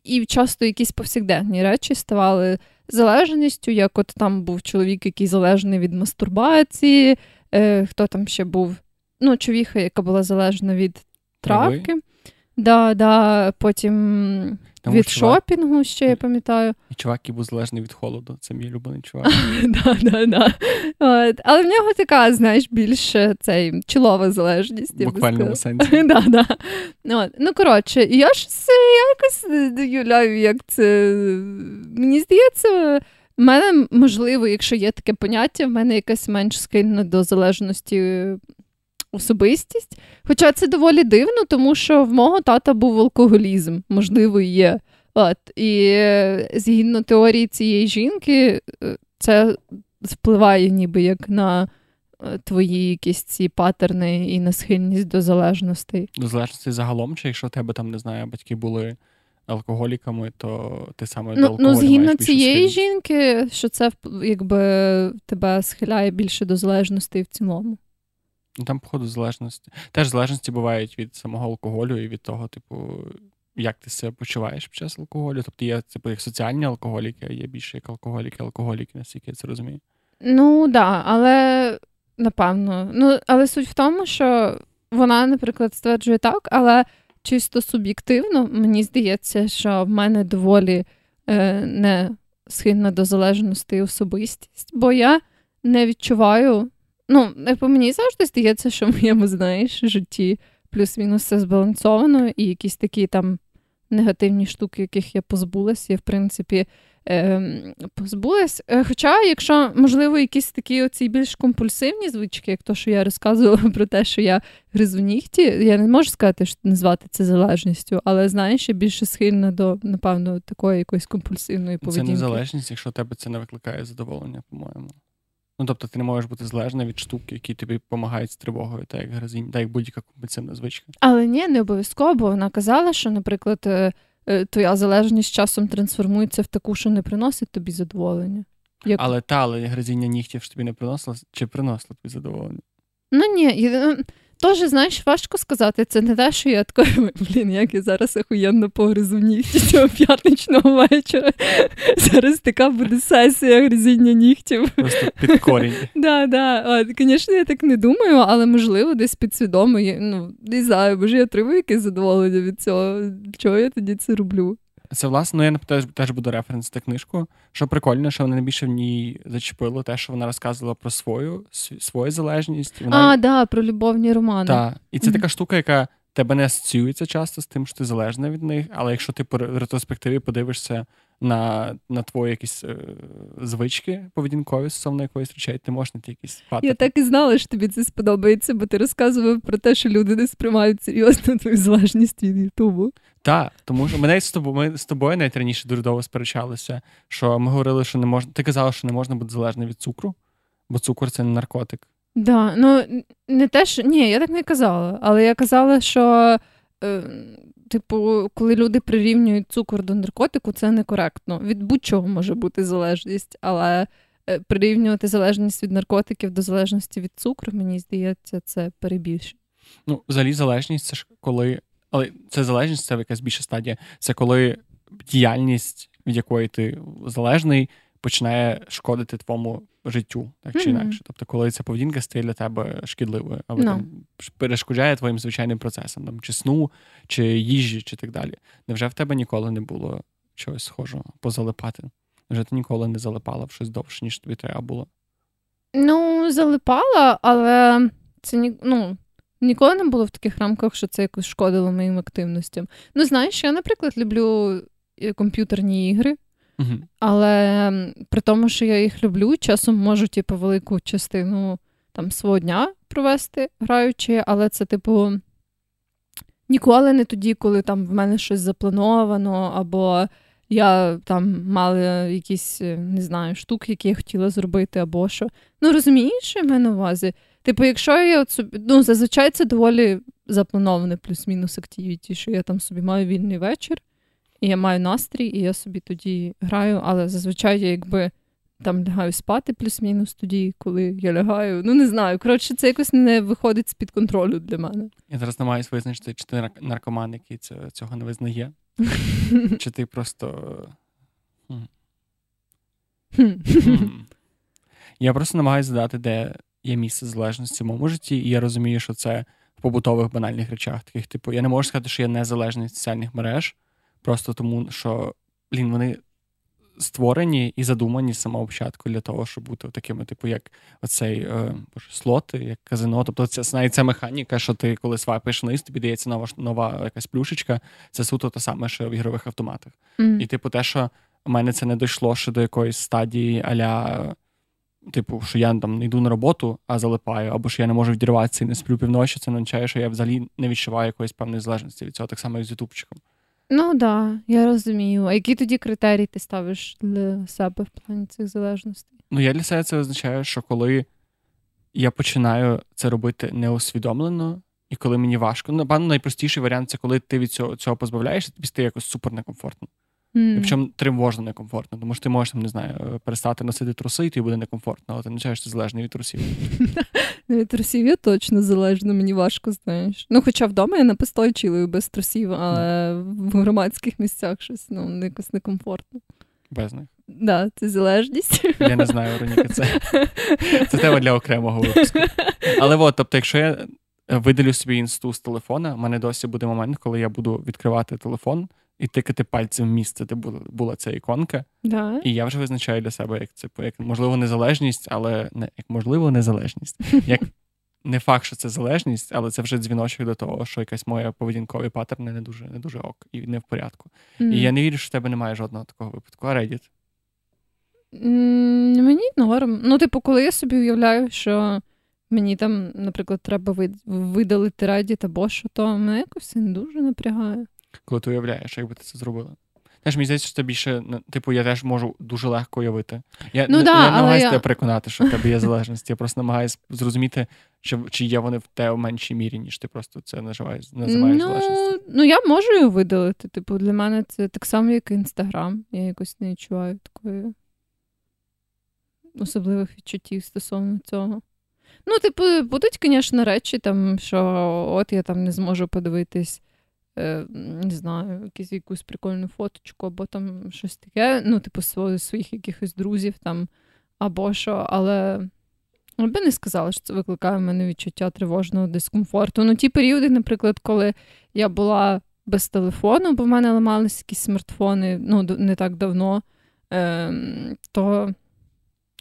Speaker 2: і часто якісь повсякденні речі ставали залежністю, як от там був чоловік, який залежний від мастурбації, е, хто там ще був, ну, човіха, яка була залежна від травки. Да, да, потім
Speaker 1: Тому
Speaker 2: від
Speaker 1: чувак-
Speaker 2: шопінгу ще я пам'ятаю.
Speaker 1: І чувак, який був залежний від холоду. Це мій улюблений чувак. <laughs>
Speaker 2: да, да, да. От. Але в нього така, знаєш, більш е, цей чолова залежність.
Speaker 1: В <laughs> буквальному сенсі.
Speaker 2: да, да. От. Ну, коротше, я ж якось не уявляю, як це. Мені здається, в мене, можливо, якщо є таке поняття, в мене якась менш схильна до залежності особистість. Хоча це доволі дивно, тому що в мого тата був алкоголізм, можливо, є. От. І е, згідно теорії цієї жінки, е, це впливає ніби як на е, твої якісь ці патерни і на схильність до залежностей.
Speaker 1: До залежності загалом, чи якщо в тебе там, не знаю, батьки були алкоголіками, то ти саме до
Speaker 2: Ну,
Speaker 1: алкоголю
Speaker 2: ну згідно цієї
Speaker 1: схильність.
Speaker 2: жінки, що це якби тебе схиляє більше до залежностей в цілому.
Speaker 1: Ну, Там, походу, залежності. Теж залежності бувають від самого алкоголю і від того, типу, як ти себе почуваєш під час алкоголю. Тобто є, типу, як соціальні алкоголіки, є більше як алкоголіки, алкоголіки, наскільки я це розумію.
Speaker 2: Ну да, але напевно. Ну, але суть в тому, що вона, наприклад, стверджує так, але чисто суб'єктивно мені здається, що в мене доволі е, не схильна до залежності особистість, бо я не відчуваю. Ну, по мені завжди здається, що в моєму, знаєш, житті плюс-мінус все збалансовано, і якісь такі там негативні штуки, яких я позбулась, я, в принципі, е, позбулась. Хоча, якщо, можливо, якісь такі оці більш компульсивні звички, як то, що я розказувала <laughs> про те, що я гризу нігті, я не можу сказати, що назвати це залежністю, але знаєш, я більше схильна до, напевно, такої якоїсь компульсивної
Speaker 1: Це
Speaker 2: поведінки.
Speaker 1: незалежність, якщо тебе це не викликає задоволення, по-моєму. Ну, тобто ти не можеш бути залежна від штук, які тобі допомагають з тривогою, так як гризінь, так як будь-яка компульсивна звичка.
Speaker 2: Але ні, не обов'язково, бо вона казала, що, наприклад, е, е, твоя залежність часом трансформується в таку, що не приносить тобі задоволення. Як...
Speaker 1: Але та, але гризіння нігтів ж тобі не приносило, чи приносило тобі задоволення?
Speaker 2: Ну ні, е, знаєш, важко сказати. Це не те, що я така, блін, як я зараз охуєнно погризу нігті <laughs> цього п'ятничного вечора. Зараз така буде сесія гризіння нігтів.
Speaker 1: Просто під корінь. <laughs>
Speaker 2: Да, да. От, звісно, я так не думаю, але можливо, десь підсвідомо. Ну, не знаю, може, я отримую якесь задоволення від цього. Чого я тоді це роблю?
Speaker 1: Це власне, ну я теж, теж буду референсити книжку. Що прикольно, що вона найбільше в ній зачепило те, що вона розказувала про свою свою, залежність. Вона
Speaker 2: А, да, про любовні романи.
Speaker 1: Так. І це
Speaker 2: Мгм.
Speaker 1: така штука, яка тебе не асоціюється часто з тим, що ти залежна від них. Але якщо ти по ретроспективі подивишся на, на твої якісь е, звички поведінкові стосовно якоїсь речей, ти можеш знайти якісь паттерни.
Speaker 2: Я так і знала, що тобі це сподобається, бо ти розказував про те, що люди не сприймають серйозно твою залежність від Ютубу.
Speaker 1: Так, тому що навіть з тобою, ми з тобою навіть раніше дуже довго сперечалися, що ми говорили, що не можна. Ти казала, що не можна бути залежним від цукру, бо цукор це не наркотик.
Speaker 2: Да, ну не те, що ні, я так не казала, але я казала, що. Е, Типу, коли люди прирівнюють цукор до наркотику, це некоректно. Від будь-чого може бути залежність, але е, прирівнювати залежність від наркотиків до залежності від цукру, мені здається, це перебільшення.
Speaker 1: Ну, взагалі, залежність це ж коли. Але це залежність, це якась більша стадія. Це коли діяльність, від якої ти залежний, починає шкодити твоєму життю, так чи
Speaker 2: Мгм.
Speaker 1: інакше. Тобто, коли ця поведінка стає для тебе шкідливою, або
Speaker 2: Ну.
Speaker 1: там перешкоджає твоїм звичайним процесам, там, чи сну, чи їжі, чи так далі. Невже в тебе ніколи не було чогось схожого позалипати? Невже ти ніколи не залипала в щось довше, ніж тобі треба було?
Speaker 2: Ну, залипала, але це ні, ну, ніколи не було в таких рамках, що це якось шкодило моїм активностям. Ну, знаєш, я, наприклад, люблю е, комп'ютерні ігри, Але при тому, що я їх люблю, часом можу, типу, велику частину там свого дня провести граючи, але це, типу, ніколи не тоді, коли там в мене щось заплановано, або я там мала якісь, е, не знаю, штуки, які я хотіла зробити, або що. Ну, розумієш, що я маю на увазі? Типу, якщо я от собі, ну, зазвичай це доволі заплановане плюс-мінус активіті, що я там собі маю вільний вечір, і я маю настрій, і я собі тоді граю, але зазвичай я якби там лягаю спати плюс-мінус тоді, коли я лягаю. Ну, не знаю. Коротше, це якось не виходить з-під контролю для мене.
Speaker 1: Я зараз намагаюся визначити, чи ти нар- наркоман, який цього не визнає, <laughs> чи ти просто. Я просто намагаюся задати, де є місце залежності в моєму житті, і я розумію, що це в побутових банальних речах. Таких, типу, я не можу сказати, що я незалежний від соціальних мереж, просто тому що блін, вони створені і задумані з самого початку для того, щоб бути такими, типу, як оцей е, боже, слоти, як казино. Тобто, це навіть ця механіка, що ти коли свайпиш вниз, тобі дається нова нова якась плюшечка. Це суто те саме, що в ігрових автоматах.
Speaker 2: Mm.
Speaker 1: І, типу, те, що у мене це не дійшло ще до якоїсь стадії аля. Типу, що я там не йду на роботу, а залипаю, або що я не можу відірватися і не сплю півночі, це не означає, що я взагалі не відчуваю якоїсь певної залежності від цього, так само, як з ютубчиком.
Speaker 2: Ну да, я розумію. А які тоді критерії ти ставиш для себе в плані цих залежностей?
Speaker 1: Ну, я для себе це означає, що коли я починаю це робити неосвідомлено, і коли мені важко, ну, напевно, найпростіший варіант це коли ти від цього цього позбавляєшся, тобі стає якось супер некомфортно.
Speaker 2: Mm.
Speaker 1: І причому тривожно некомфортно, тому що ти можеш там, не знаю, перестати носити труси, і тобі буде некомфортно, але ти не означає, що ти залежний від трусів. <laughs>
Speaker 2: Від трусів я точно залежна, мені важко, знаєш. Ну, хоча вдома я напистой чилою без трусів, але в громадських місцях щось ну, якось некомфортно.
Speaker 1: Без них.
Speaker 2: Так, да, це залежність.
Speaker 1: Я не знаю, Вероніка, це це тема для окремого випуску. Але от, тобто, якщо я видалю собі інсту з телефона, в мене досі буде момент, коли я буду відкривати телефон і тикати пальцем в місце, де була, була ця іконка.
Speaker 2: Да.
Speaker 1: І я вже визначаю для себе, як це як можливо незалежність, але не як можливо незалежність. <laughs> Як не факт, що це залежність, але це вже дзвіночок до того, що якась моя поведінкові паттерни не дуже не дуже ок і не в порядку. Mm. І я не вірю, що в тебе немає жодного такого випадку. А Reddit?
Speaker 2: Mm, мені норм. Ну, типу, коли я собі уявляю, що мені там, наприклад, треба видалити Reddit або що, то мене якось не дуже напрягає
Speaker 1: коли ти уявляєш, як би ти це зробила. Теж мені здається, що це більше, типу, я теж можу дуже легко уявити. Я
Speaker 2: ну,
Speaker 1: не,
Speaker 2: да,
Speaker 1: я намагаюся
Speaker 2: я...
Speaker 1: тебе переконати, що в тебе є залежність. Я просто намагаюся зрозуміти, чи чи є вони в те в меншій мірі, ніж ти просто це називаєш, називаєш
Speaker 2: ну,
Speaker 1: залежністю.
Speaker 2: Ну, я можу її видалити. Типу, для мене це так само, як Інстаграм. Я якось не відчуваю такої особливих відчуттів стосовно цього. Ну, типу, будуть, звісно, речі, там, що от я там не зможу подивитись не знаю, якісь, якусь прикольну фоточку, або там щось таке, ну, типу, своїх якихось друзів там, або що, але. Я би не сказала, що це викликає в мене відчуття тривожного дискомфорту. Ну, ті періоди, наприклад, коли я була без телефону, бо в мене ламалися якісь смартфони ну, не так давно, е, то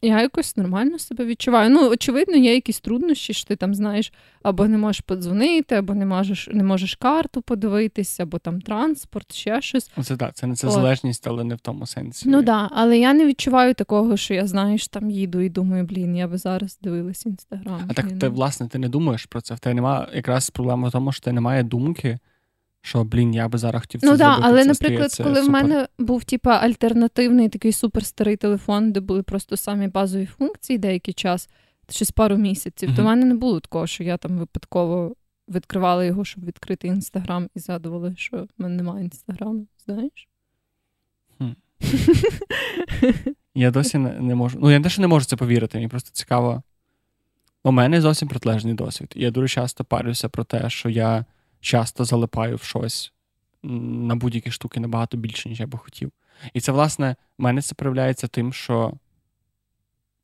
Speaker 2: я якось нормально себе відчуваю. Ну, очевидно, є якісь труднощі, що ти там знаєш, або не можеш подзвонити, або не можеш не можеш карту подивитися, або там транспорт, ще щось.
Speaker 1: Це так, це не це залежність, але не в тому сенсі.
Speaker 2: Ну так, да, але я не відчуваю такого, що я знаєш, там їду і думаю, блін, я би зараз дивилась інстаграм.
Speaker 1: А так ти, власне, ти не думаєш про це. В тебе немає якраз проблема в тому, що ти немає думки що, блін, я би зараз хотів це
Speaker 2: ну,
Speaker 1: зробити.
Speaker 2: Ну так, але,
Speaker 1: це
Speaker 2: наприклад, коли
Speaker 1: супер.
Speaker 2: в мене був типа альтернативний такий суперстарий телефон, де були просто самі базові функції деякий час, щось пару місяців, mm-hmm. то в мене не було такого, що я там випадково відкривала його, щоб відкрити інстаграм, і згадувала, що в мене немає інстаграму, знаєш? <laughs>
Speaker 1: Я досі не, можу. Ну, я теж не можу це повірити, мені просто цікаво. У мене зовсім протилежний досвід. Я дуже часто парюся про те, що я часто залипаю в щось на будь-які штуки набагато більше, ніж я би хотів. І це, власне, в мене це проявляється тим, що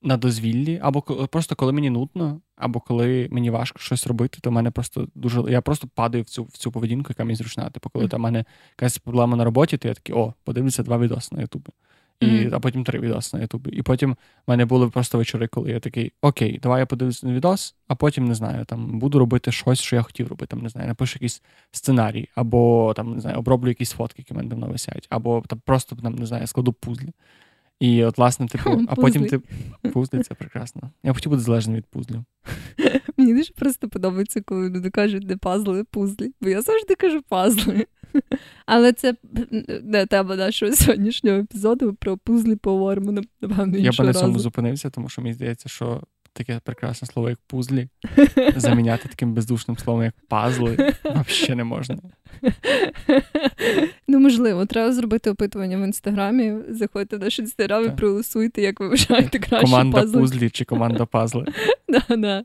Speaker 1: на дозвіллі, або просто коли мені нудно, або коли мені важко щось робити, то в мене просто дуже. Я просто падаю в цю в цю поведінку, яка мені зручна. Типу, коли mm. там в мене якась проблема на роботі, то я такий, о, подивлюся два відоси на Ютубі і, mm-hmm. а потім три відоси на Ютубі. І потім в мене були просто вечори, коли я такий, окей, давай я подивлюся на відос, а потім не знаю, там буду робити щось, що я хотів робити. Там не знаю, напишу якийсь сценарій, або там не знаю, оброблю якісь фотки, які в мене давно висять, або там просто там не знаю, складу пузлі. І от, власне, <laughs> типу, а потім ти пузлі, це прекрасно. Я хотів бути залежним від пузлів. <laughs>
Speaker 2: Мені дуже просто подобається, коли люди кажуть, не пазли, пузлі. Бо я завжди кажу пазли. <laughs> Але це не тема нашого сьогоднішнього епізоду про пузлі поговоримо, напевно,
Speaker 1: Я
Speaker 2: б
Speaker 1: на цьому зупинився, тому що мені здається, що таке прекрасне слово, як пузлі, <laughs> заміняти таким бездушним словом, як пазли, взагалі не можна. <laughs>
Speaker 2: Ну, можливо, треба зробити опитування в інстаграмі. Заходьте в наш інстаграм і проголосуйте, як ви вважаєте краще
Speaker 1: команда
Speaker 2: пазли.
Speaker 1: пузлі чи команда пазли.
Speaker 2: Да, да.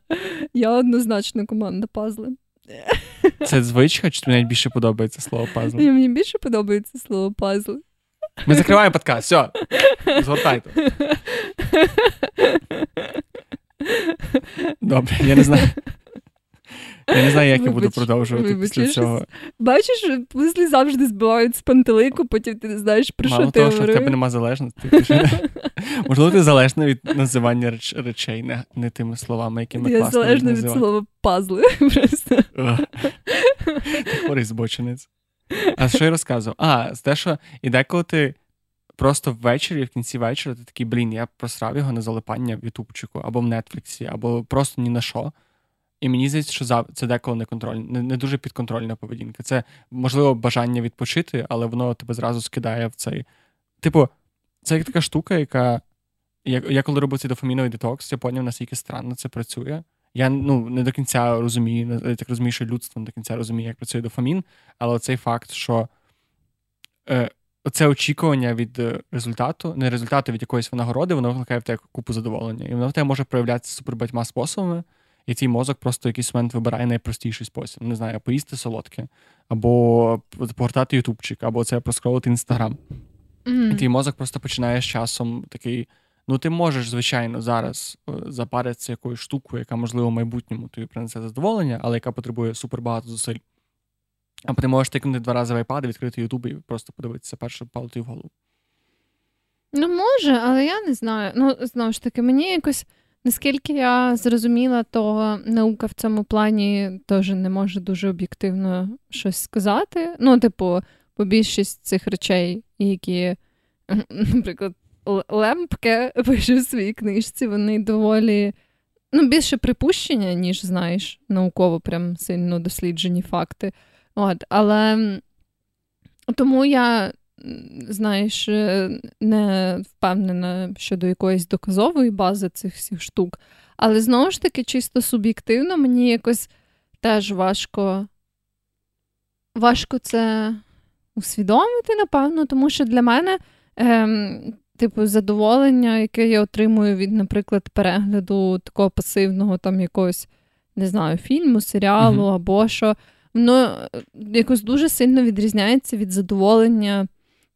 Speaker 2: Я однозначно команда пазли. <laughs>
Speaker 1: Це звичка, чи тобі навіть більше подобається слово пазл?
Speaker 2: Ні, Мені більше подобається слово пазл.
Speaker 1: Ми закриваємо подкаст, все. Згортайте. Добре, я не знаю. Я не знаю, як Вибач, я буду продовжувати вибач, після цього.
Speaker 2: Бачиш, мислі завжди збивають з пантелику, потім ти не знаєш, про
Speaker 1: Мало
Speaker 2: що ти
Speaker 1: того,
Speaker 2: говорив.
Speaker 1: що в тебе нема залежності. Можливо, ти залежна від називання реч... речей, не, не тими словами, якими
Speaker 2: я
Speaker 1: класно
Speaker 2: Я залежна від слова пазли. <laughs> просто.
Speaker 1: Хворий збочинець. А що я розказував? А, те, що і деколи ти просто ввечері, в кінці вечора, ти такий, блін, я просрав його на залипання в Ютубчику, або в Нетфліксі, або просто ні на що. І мені здається, що це деколи не контроль, не, не дуже підконтрольна поведінка. Це, можливо, бажання відпочити, але воно тебе зразу скидає в цей. Типу, це як така штука, яка. Я, я коли робив цей дофаміновий детокс, я поняв, наскільки странно це працює. Я ну, не до кінця розумію, я так розумію, що людство не до кінця розуміє, як працює дофамін, але цей факт, що е, це очікування від е, результату, не результату від якоїсь винагороди, воно викликає в тебе купу задоволення. І воно в тебе може проявлятися супер багатьма способами, і твій мозок просто в якийсь момент вибирає найпростіший спосіб. Не знаю, поїсти солодке, або погортати ютубчик, або це проскролити інстаграм. Mm-hmm. І твій мозок просто починає з часом такий. Ну, ти можеш, звичайно, зараз е, запаритися якоюсь штукою, яка, можливо, в майбутньому тобі принесе задоволення, але яка потребує супербагато зусиль. А ти можеш тикнути два рази в iPad, відкрити YouTube і просто подивитися перше палити в голову.
Speaker 2: Ну, може, але я не знаю. Ну, знову ж таки, мені якось, наскільки я зрозуміла, то наука в цьому плані теж не може дуже об'єктивно щось сказати. Ну, типу, по більшість цих речей, які, <laughs> наприклад, Лемпке <laughs> пише в своїй книжці, вони доволі ну, більше припущення, ніж знаєш, науково прям сильно досліджені факти. От, Але тому я, знаєш, не впевнена щодо якоїсь доказової бази цих всіх штук. Але знову ж таки, чисто суб'єктивно, мені якось теж важко важко це усвідомити, напевно, тому що для мене. Ем, Типу, задоволення, яке я отримую від, наприклад, перегляду такого пасивного там якогось, не знаю, фільму, серіалу uh-huh. або що, воно е, якось дуже сильно відрізняється від задоволення,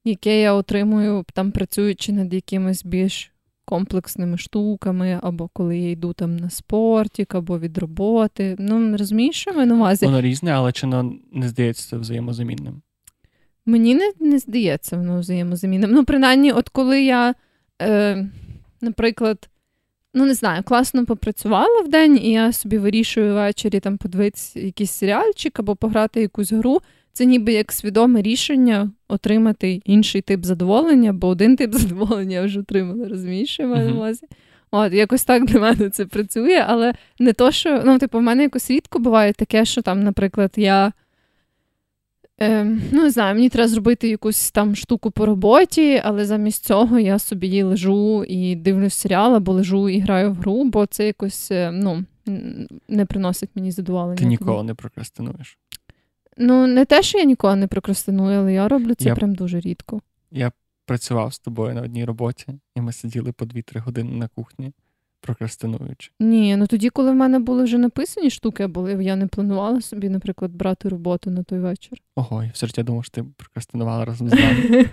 Speaker 2: яке я отримую, там працюючи над якимись більш комплексними штуками, або коли я йду там на спортік, або від роботи. Ну, розумієш, що ми на увазі?
Speaker 1: Воно різне, але чи не здається це взаємозамінним?
Speaker 2: Мені не не здається воно взаємозамінним. Ну, принаймні, от коли я, е, наприклад, ну не знаю, класно попрацювала в день, і я собі вирішую ввечері там подивитися якийсь серіальчик або пограти якусь гру. Це ніби як свідоме рішення отримати інший тип задоволення, бо один тип <laughs> задоволення я вже отримала, розумієш, я маю на увазі? От, якось так для мене це працює, але не то, що ну, типу, в мене якось рідко буває таке, що там, наприклад, я. Е, ну, не знаю, мені треба зробити якусь там штуку по роботі, але замість цього я собі лежу і дивлюсь серіал, або лежу і граю в гру, бо це якось е, ну, не приносить мені задоволення.
Speaker 1: Ти ніколи не прокрастинуєш?
Speaker 2: Ну, не те, що я ніколи не прокрастиную, але я роблю це я... прям дуже рідко.
Speaker 1: Я працював з тобою на одній роботі, і ми сиділи по 2-3 години на кухні прокрастинуючи.
Speaker 2: Ні, ну тоді, коли в мене були вже написані штуки, були, я не планувала собі, наприклад, брати роботу на той вечір.
Speaker 1: Ого, я все життя думав, що ти прокрастинувала разом з нами.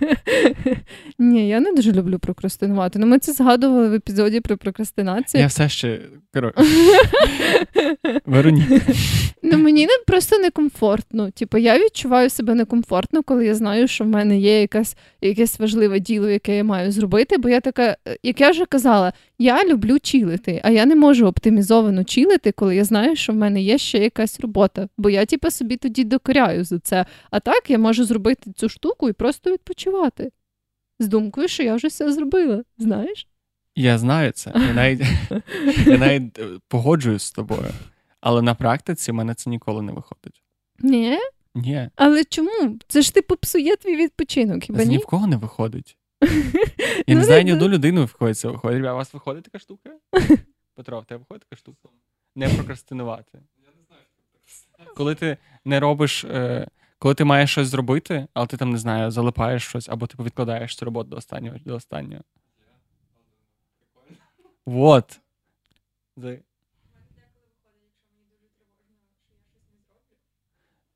Speaker 1: <laughs>
Speaker 2: Ні, я не дуже люблю прокрастинувати. Ну, ми це згадували в епізоді про прокрастинацію.
Speaker 1: Я все ще коротше. <laughs> Вероніка.
Speaker 2: Ну, мені не просто некомфортно. Типу, я відчуваю себе некомфортно, коли я знаю, що в мене є якась, якесь важливе діло, яке я маю зробити. Бо я така, як я вже казала, я люблю чилити, а я не можу оптимізовано чилити, коли я знаю, що в мене є ще якась робота. Бо я, типу, собі тоді докоряю за це. А так я можу зробити цю штуку і просто відпочивати. З думкою, що я вже все зробила, знаєш?
Speaker 1: Я знаю це. Я навіть <laughs> я навіть е, погоджуюсь з тобою. Але на практиці в мене це ніколи не виходить.
Speaker 2: Ні?
Speaker 1: Ні.
Speaker 2: Але чому? Це ж типу псує твій відпочинок. хіба ні?
Speaker 1: Ні в кого не виходить. Я не ну, знаю ні одну людину виходить це виходить. У вас виходить така штука? <laughs> Петро, в тебе виходить така штука? Не прокрастинувати. Я не знаю, Коли ти не робиш. Е, коли ти маєш щось зробити, але ти там не знаю, залипаєш щось, або ти відкладаєш цю роботу до останнього до останнього. Вот.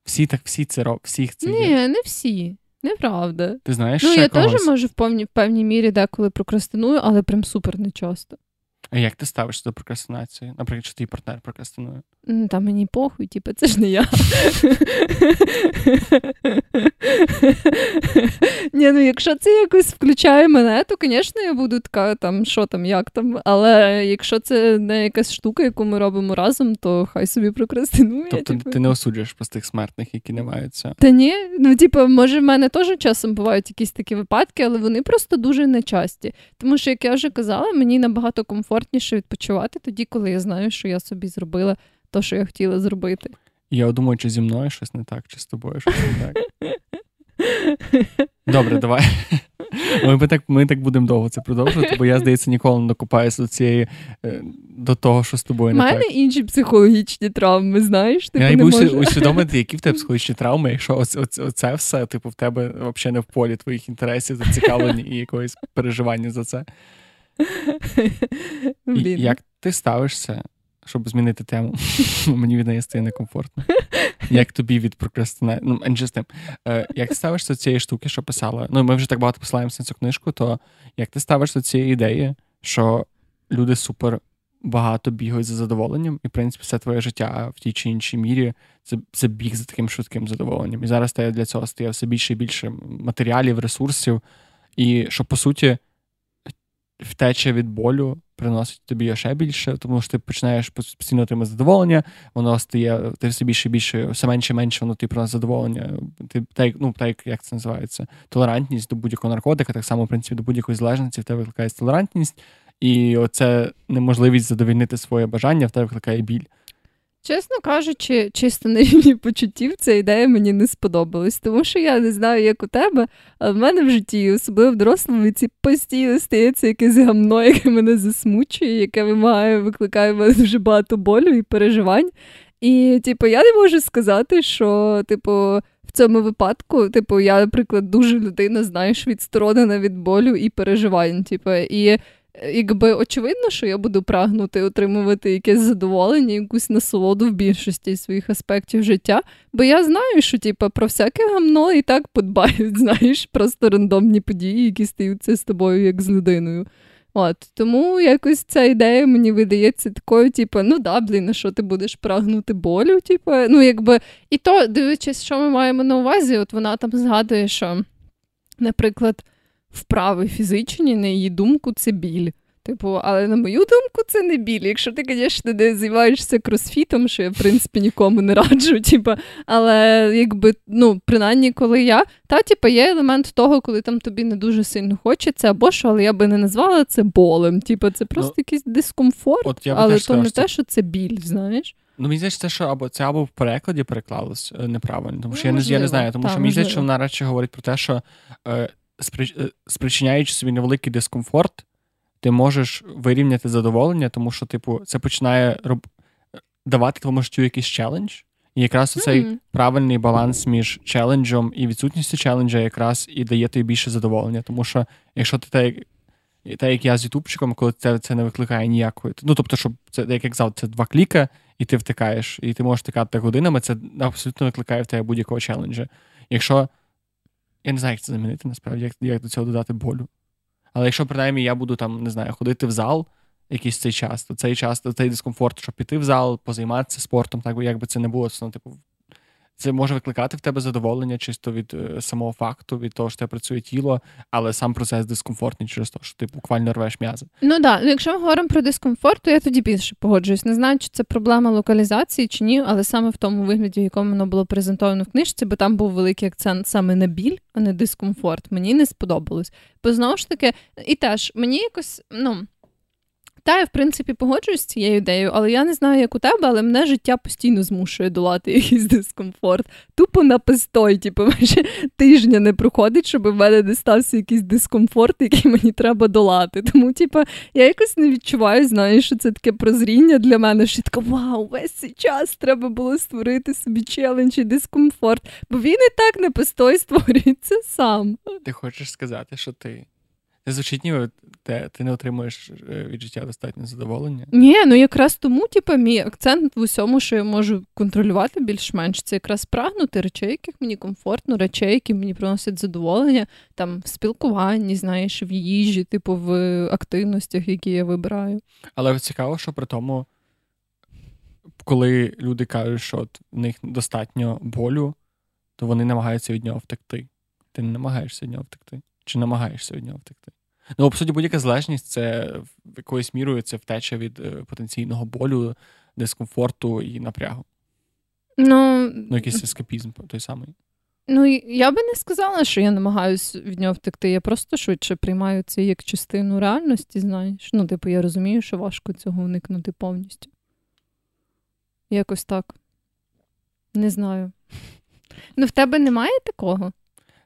Speaker 1: Всі так всі це роблять. Всіх це
Speaker 2: Ні, є. не всі. Неправда.
Speaker 1: Ти знаєш,
Speaker 2: Ну,
Speaker 1: ще
Speaker 2: я
Speaker 1: когось?
Speaker 2: теж можу в певній, в певній мірі деколи прокрастиную, але прям супер нечасто.
Speaker 1: А як ти ставишся до прокрастинації? Наприклад, що твій партнер прокрастинує?
Speaker 2: Та мені похуй, типу, це ж не я. Ні, ну якщо це якось включає мене, то, звісно, я буду така, там, що там, як там. Але якщо це не якась штука, яку ми робимо разом, то хай собі прокрастинує.
Speaker 1: Тобто
Speaker 2: типу.
Speaker 1: ти не осуджуєш простих смертних, які не мають цього?
Speaker 2: Та ні, ну типу, може, в мене теж часом бувають якісь такі випадки, але вони просто дуже нечасті. Тому що, як я вже казала, мені набагато комфортніше відпочивати тоді, коли я знаю, що я собі зробила те, що я хотіла зробити.
Speaker 1: Я думаю, чи зі мною щось не так, чи з тобою щось не так. Добре, давай. Ми так ми так будемо довго це продовжувати, бо я, здається, ніколи не докупаюся до цієї е, до того, що з тобою не
Speaker 2: так. У мене інші психологічні травми, знаєш. Типу,
Speaker 1: я не
Speaker 2: можу...
Speaker 1: усвідомити, які в тебе психологічні травми, якщо оце, оце, оце все, типу, в тебе взагалі не в полі твоїх інтересів, зацікавлені і якоїсь переживання за це. <laughs> І, Як ти ставишся щоб змінити тему. <laughs> Мені від неї стає некомфортно. Як тобі від прокрастинації? Ну, тим. Е, як ти ставишся до цієї штуки, що писала? Ну, ми вже так багато посилаємося на цю книжку, то як ти ставишся до цієї ідеї, що люди супер багато бігають за задоволенням, і, в принципі, все твоє життя в тій чи іншій мірі це, це біг за таким швидким задоволенням. І зараз для цього стає все більше і більше матеріалів, ресурсів, і що, по суті, втеча від болю приносить тобі ще більше, тому що ти починаєш постійно отримати задоволення, воно стає ти все більше і більше, все менше і менше воно ти приносить задоволення. Ти так, ну, так як це називається, толерантність до будь-якого наркотика, так само, в принципі, до будь-якої залежності в тебе викликає толерантність, і оце неможливість задовільнити своє бажання, в тебе викликає біль.
Speaker 2: Чесно кажучи, чисто на рівні почуттів ця ідея мені не сподобалась, тому що я не знаю, як у тебе, а в мене в житті, особливо в дорослому віці, постійно стається якесь гамно, <laughs> яке мене засмучує, яке вимагає, викликає мене дуже багато болю і переживань. І, типу, я не можу сказати, що, типу, в цьому випадку, типу, я, наприклад, дуже людина, знаєш, відсторонена від болю і переживань. Типу, і якби очевидно, що я буду прагнути отримувати якесь задоволення, якусь насолоду в більшості своїх аспектів життя. Бо я знаю, що типу, про всяке гамно і так подбають, <laughs> знаєш, просто рандомні події, які стаються з тобою як з людиною. От Тому якось ця ідея мені видається такою, типу, ну да, блін, на що ти будеш прагнути болю? Типу, ну якби, І то, дивлячись, що ми маємо на увазі, от вона там згадує, що, наприклад вправи фізичні, на її думку, це біль. Типу, але на мою думку, це не біль. Якщо ти, звісно, не займаєшся кросфітом, що я, в принципі, нікому не раджу. <laughs> Типу, але якби, ну, принаймні, коли я, та, типу, є елемент того, коли там тобі не дуже сильно хочеться, або що, але я би не назвала це болем. Типу, це просто ну, якийсь дискомфорт, от я але то сказав, не те, що це біль, знаєш.
Speaker 1: Ну, мені здається, що або це або в перекладі переклалось е, неправильно, тому що ну, я не я не знаю, тому та, що мені здається, що вона радше говорить про те, що Е, спричиняючи собі невеликий дискомфорт, ти можеш вирівняти задоволення, тому що, типу, це починає роб... давати твоєму життю якийсь челендж. І якраз mm-hmm. цей правильний баланс між челенджем і відсутністю челенджа якраз і дає тобі більше задоволення. Тому що, якщо ти так, так як я з ютубчиком, коли це це не викликає ніякої. Ну, тобто, щоб це, як я казав, це два кліка, і ти втикаєш, і ти можеш втикати годинами, це абсолютно викликає в тебе будь-якого челенджа. Якщо я не знаю, як це замінити, насправді, як як до цього додати болю. Але якщо, принаймні, я буду там, не знаю, ходити в зал якийсь цей час, то цей час, то цей дискомфорт, щоб піти в зал, позайматися спортом, так як би це не було, ну, типу, це може викликати в тебе задоволення чисто від е, самого факту, від того, що тебе працює тіло, але сам процес дискомфортний через те, що ти буквально рвеш м'язи.
Speaker 2: Ну так, ну, якщо ми говоримо про дискомфорт, то я тоді більше погоджуюсь. Не знаю, чи це проблема локалізації чи ні, але саме в тому вигляді, в якому воно було презентовано в книжці, бо там був великий акцент саме на біль, а не дискомфорт. Мені не сподобалось. Бо знову ж таки, і теж мені якось, ну. Та, я, в принципі, погоджуюсь з цією ідеєю, але я не знаю, як у тебе, але мене життя постійно змушує долати <laughs> якийсь дискомфорт. Тупо на пистой, типу, майже тижня не проходить, щоб в мене не стався якийсь дискомфорт, який мені треба долати. Тому, типу, я якось не відчуваю, знаю, що це таке прозріння для мене, що така вау, весь цей час треба було створити собі челендж і дискомфорт, бо він і так не пистой створюється сам.
Speaker 1: Ти хочеш сказати, що ти звучить, ніби ти, ти не отримуєш е, від життя достатньо задоволення.
Speaker 2: Ні, ну якраз тому, типу, мій акцент в усьому, що я можу контролювати більш-менш, це якраз прагнути речей, яких мені комфортно, речей, які мені приносять задоволення, там в спілкуванні, знаєш, в їжі, типу, в активностях, які я вибираю.
Speaker 1: Але цікаво, що при тому, коли люди кажуть, що от в них достатньо болю, то вони намагаються від нього втекти. Ти не намагаєшся від нього втекти. Чи намагаєшся від нього втекти? Ну, по суті, будь-яка залежність це в якоюсь мірою це втеча від е, потенційного болю, дискомфорту і напрягу.
Speaker 2: Ну,
Speaker 1: Ну, якийсь ескапізм той самий.
Speaker 2: Ну, я би не сказала, що я намагаюся від нього втекти. Я просто швидше приймаю це як частину реальності, знаєш. Ну, типу, я розумію, що важко цього уникнути повністю. Якось так. Не знаю. Ну, в тебе немає такого?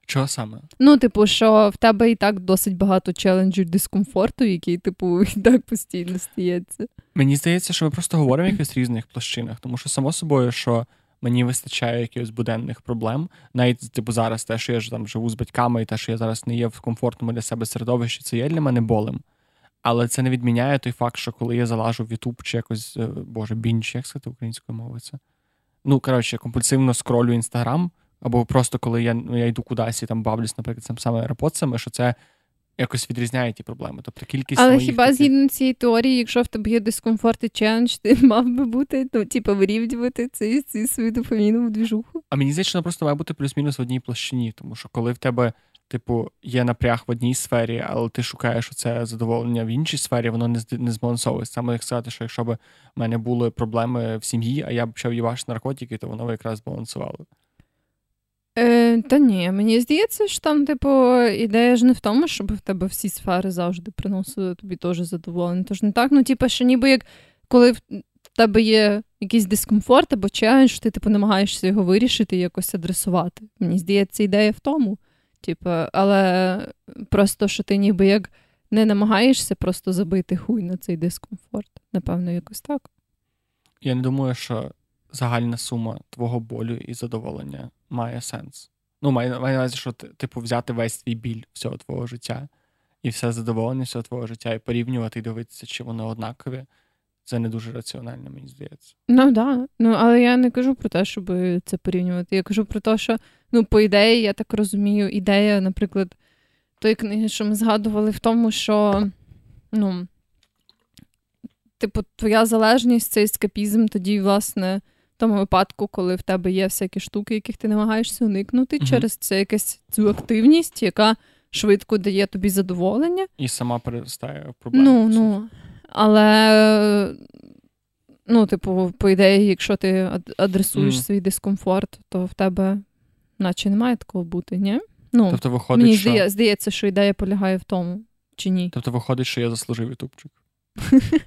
Speaker 1: Чого саме?
Speaker 2: Ну, типу, що в тебе і так досить багато челенджів дискомфорту, який, типу, <laughs> і так постійно стається.
Speaker 1: Мені здається, що ми просто говоримо в різних площинах, тому що, само собою, що мені вистачає якихось буденних проблем. Навіть типу зараз те, що я ж там живу з батьками, і те, що я зараз не є в комфортному для себе середовищі, це є для мене болем. Але це не відміняє той факт, що коли я залажу в Ютуб чи якось, е, боже, бінч, як сказати українською мовою це. Ну, коротше, компульсивно скролю інстаграм, або просто коли я ну, я йду кудись і там бавлюсь, наприклад, цим саме AirPods, що це якось відрізняє ті проблеми. Тобто кількість
Speaker 2: Але
Speaker 1: моїх
Speaker 2: хіба
Speaker 1: таких...
Speaker 2: згідно цієї теорії, якщо в тебе є дискомфорт і челендж, ти <laughs> мав би бути, ну, типу, вирівнювати цю, цю свою дофамінову двіжуху?
Speaker 1: А мені здається, що вона просто має бути плюс-мінус в одній площині, тому що коли в тебе. Типу, є напряг в одній сфері, але ти шукаєш це задоволення в іншій сфері, воно не не збалансовується. Саме як сказати, що якщо б в мене були проблеми в сім'ї, а я б почав ївати наркотики, то воно б якраз збалансувало.
Speaker 2: Е, Та ні, мені здається, що там, типу, ідея ж не в тому, щоб в тебе всі сфери завжди приносили тобі теж задоволення. Тож не так, ну, типу, що ніби як коли в тебе є якийсь дискомфорт або челендж, ти типу намагаєшся його вирішити і якось адресувати. Мені здається, ідея в тому. Типу, але просто що ти ніби як не намагаєшся просто забити хуй на цей дискомфорт. Напевно, якось так.
Speaker 1: Я не думаю, що загальна сума твого болю і задоволення має сенс. Ну, має на увазі, що типу взяти весь твій біль всього твого життя і все задоволення всього твого життя, і порівнювати і дивитися, чи воно однакові. Це не дуже раціонально, мені здається.
Speaker 2: Ну так. Да. Ну, але я не кажу про те, щоб це порівнювати. Я кажу про те, що, ну, по ідеї, я так розумію, ідея, наприклад, тої книги, що ми згадували, в тому, що, ну, типу, твоя залежність, цей ескапізм тоді, власне, тому випадку, коли в тебе є всякі штуки, яких ти намагаєшся уникнути, uh через це якась цю активність, яка швидко дає тобі задоволення.
Speaker 1: І сама перестає проблему.
Speaker 2: Ну, ну. Але, ну, типу, по ідеї, якщо ти адресуєш mm. свій дискомфорт, то в тебе наче не має такого бути, ні? Ну,
Speaker 1: тобто виходить,
Speaker 2: Мені
Speaker 1: що...
Speaker 2: здається, що ідея полягає в тому, чи ні.
Speaker 1: Тобто виходить, що я заслужив ютубчик.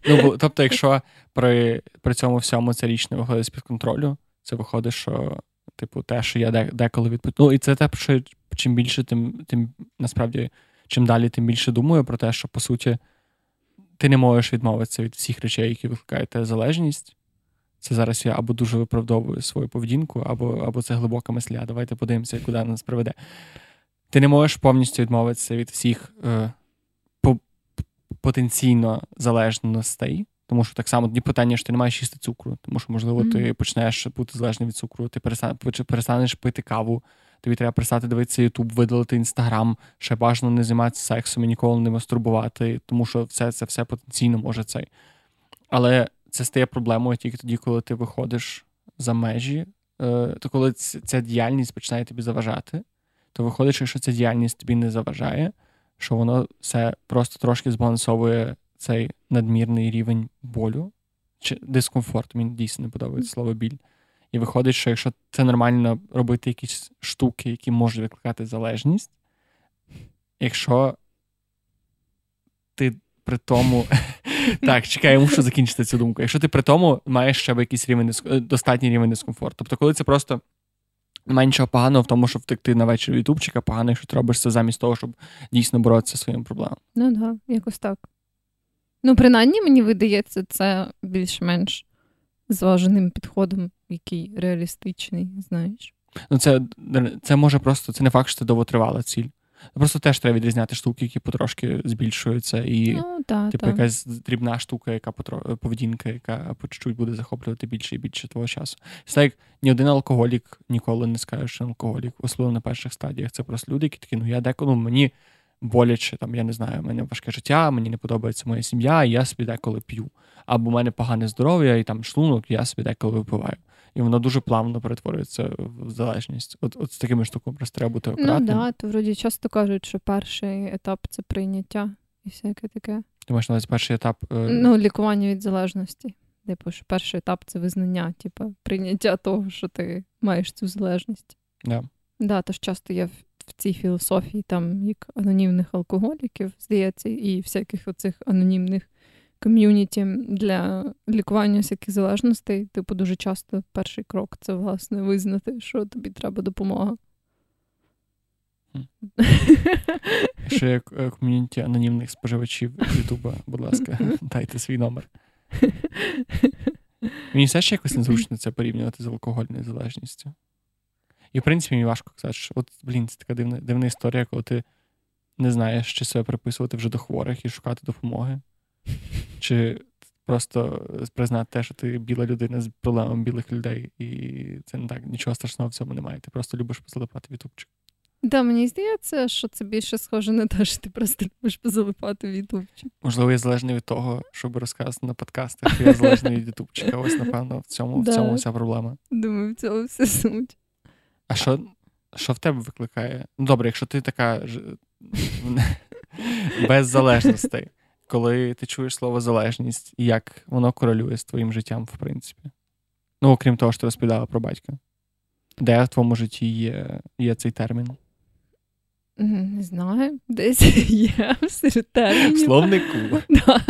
Speaker 1: Ну, Тобто, якщо при при цьому всьому це річ не виходить з-під контролю, це виходить, що, типу, те, що я деколи відповідаю. Ну, і це те, що чим більше, тим, тим насправді, чим далі, тим більше думаю про те, що по суті ти не можеш відмовитися від всіх речей, які викликають залежність. Це зараз я або дуже виправдовую свою поведінку, або або це глибока мисля. Давайте подивимося, куди нас приведе. Ти не можеш повністю відмовитися від всіх е, потенційно залежностей, тому що так само питання, що ти не маєш їсти цукру, тому що, можливо, mm-hmm. ти почнеш бути залежним від цукру, ти перестанеш пити каву, тобі треба перестати дивитися Ютуб, видалити Інстаграм, ще бажано не займатися сексом і ніколи не мастурбувати, тому що все це все потенційно може цей. Але це стає проблемою тільки тоді, коли ти виходиш за межі, е, то коли ця діяльність починає тобі заважати, то виходить, що якщо ця діяльність тобі не заважає, що воно все просто трошки збалансовує цей надмірний рівень болю чи дискомфорт. Мені дійсно не подобається слово біль. І виходить, що якщо це нормально робити якісь штуки, які можуть викликати залежність, якщо ти при тому. <laughs> Так, чекай, я мушу закінчити цю думку. Якщо ти при тому маєш ще якийсь рівень достатній рівень дискомфорту. Тобто, коли це просто нічого поганого в тому, щоб втекти на вечір ютубчика, погано, якщо ти робиш це замість того, щоб дійсно боротися зі своїм проблемами.
Speaker 2: Ну так, да, якось так. Ну, принаймні, мені видається, це більш-менш зваженим підходом, який реалістичний, знаєш.
Speaker 1: Ну, це це може просто це не факт, що це довготривала ціль. Просто теж треба відрізняти штуки, які потрошки збільшуються, і
Speaker 2: ну, та,
Speaker 1: типу
Speaker 2: та.
Speaker 1: якась дрібна штука, яка потро... поведінка, яка по чуть-чуть буде захоплювати більше і більше твого часу. Це як ні один алкоголік ніколи не скаже, що алкоголік, особливо на перших стадіях. Це просто люди, які такі, ну я деколи ну, мені боляче, там, я не знаю, в мене важке життя, мені не подобається моя сім'я, і я собі деколи п'ю. Або в мене погане здоров'я, і там шлунок, я собі деколи випиваю. І воно дуже плавно перетворюється в залежність. От от з такими штуками просто треба бути акуратним.
Speaker 2: Ну да, то вроді часто кажуть, що перший етап це прийняття і всяке таке.
Speaker 1: Ти маєш на увазі перший етап. Е...
Speaker 2: Ну, лікування від залежності. Типу, що перший етап це визнання, типу, прийняття того, що ти маєш цю залежність.
Speaker 1: Да.
Speaker 2: Да, тож часто в, в цій філософії там як анонімних алкоголіків, здається, і всяких оцих анонімних ком'юніті для лікування всяких залежностей. Типу, дуже часто перший крок це власне визнати, що тобі треба допомога.
Speaker 1: Ще як е, ком'юніті анонімних споживачів Ютуба, будь ласка, дайте свій номер. Мені все ще якось незручно це порівнювати з алкогольною залежністю. І, в принципі, мені важко казати, що от, блін, це така дивна, дивна історія, коли ти не знаєш, чи себе приписувати вже до хворих і шукати допомоги. Чи просто признати те, що ти біла людина з проблемами білих людей, і це не так, нічого страшного в цьому немає. Ти просто любиш позалипати в ютубчик.
Speaker 2: Да, мені здається, що це більше схоже на те, що ти просто любиш позалипати в ютубчик.
Speaker 1: Можливо, я залежний від того, щоб розказати на подкастах. Я залежний від ютубчика. Ось, напевно, в цьому в цьому вся проблема.
Speaker 2: Думаю, в цьому все суть.
Speaker 1: А що що в тебе викликає? Ну, добре, якщо ти така <laughs> без залежностей, коли ти чуєш слово залежність, і як воно корелює з твоїм життям, в принципі. Ну, окрім того, що ти розповідала про батька. Де в твоєму житті є, є цей термін?
Speaker 2: Не знаю, десь <laughs> є серед термінів.
Speaker 1: Словнику. <laughs>
Speaker 2: Да.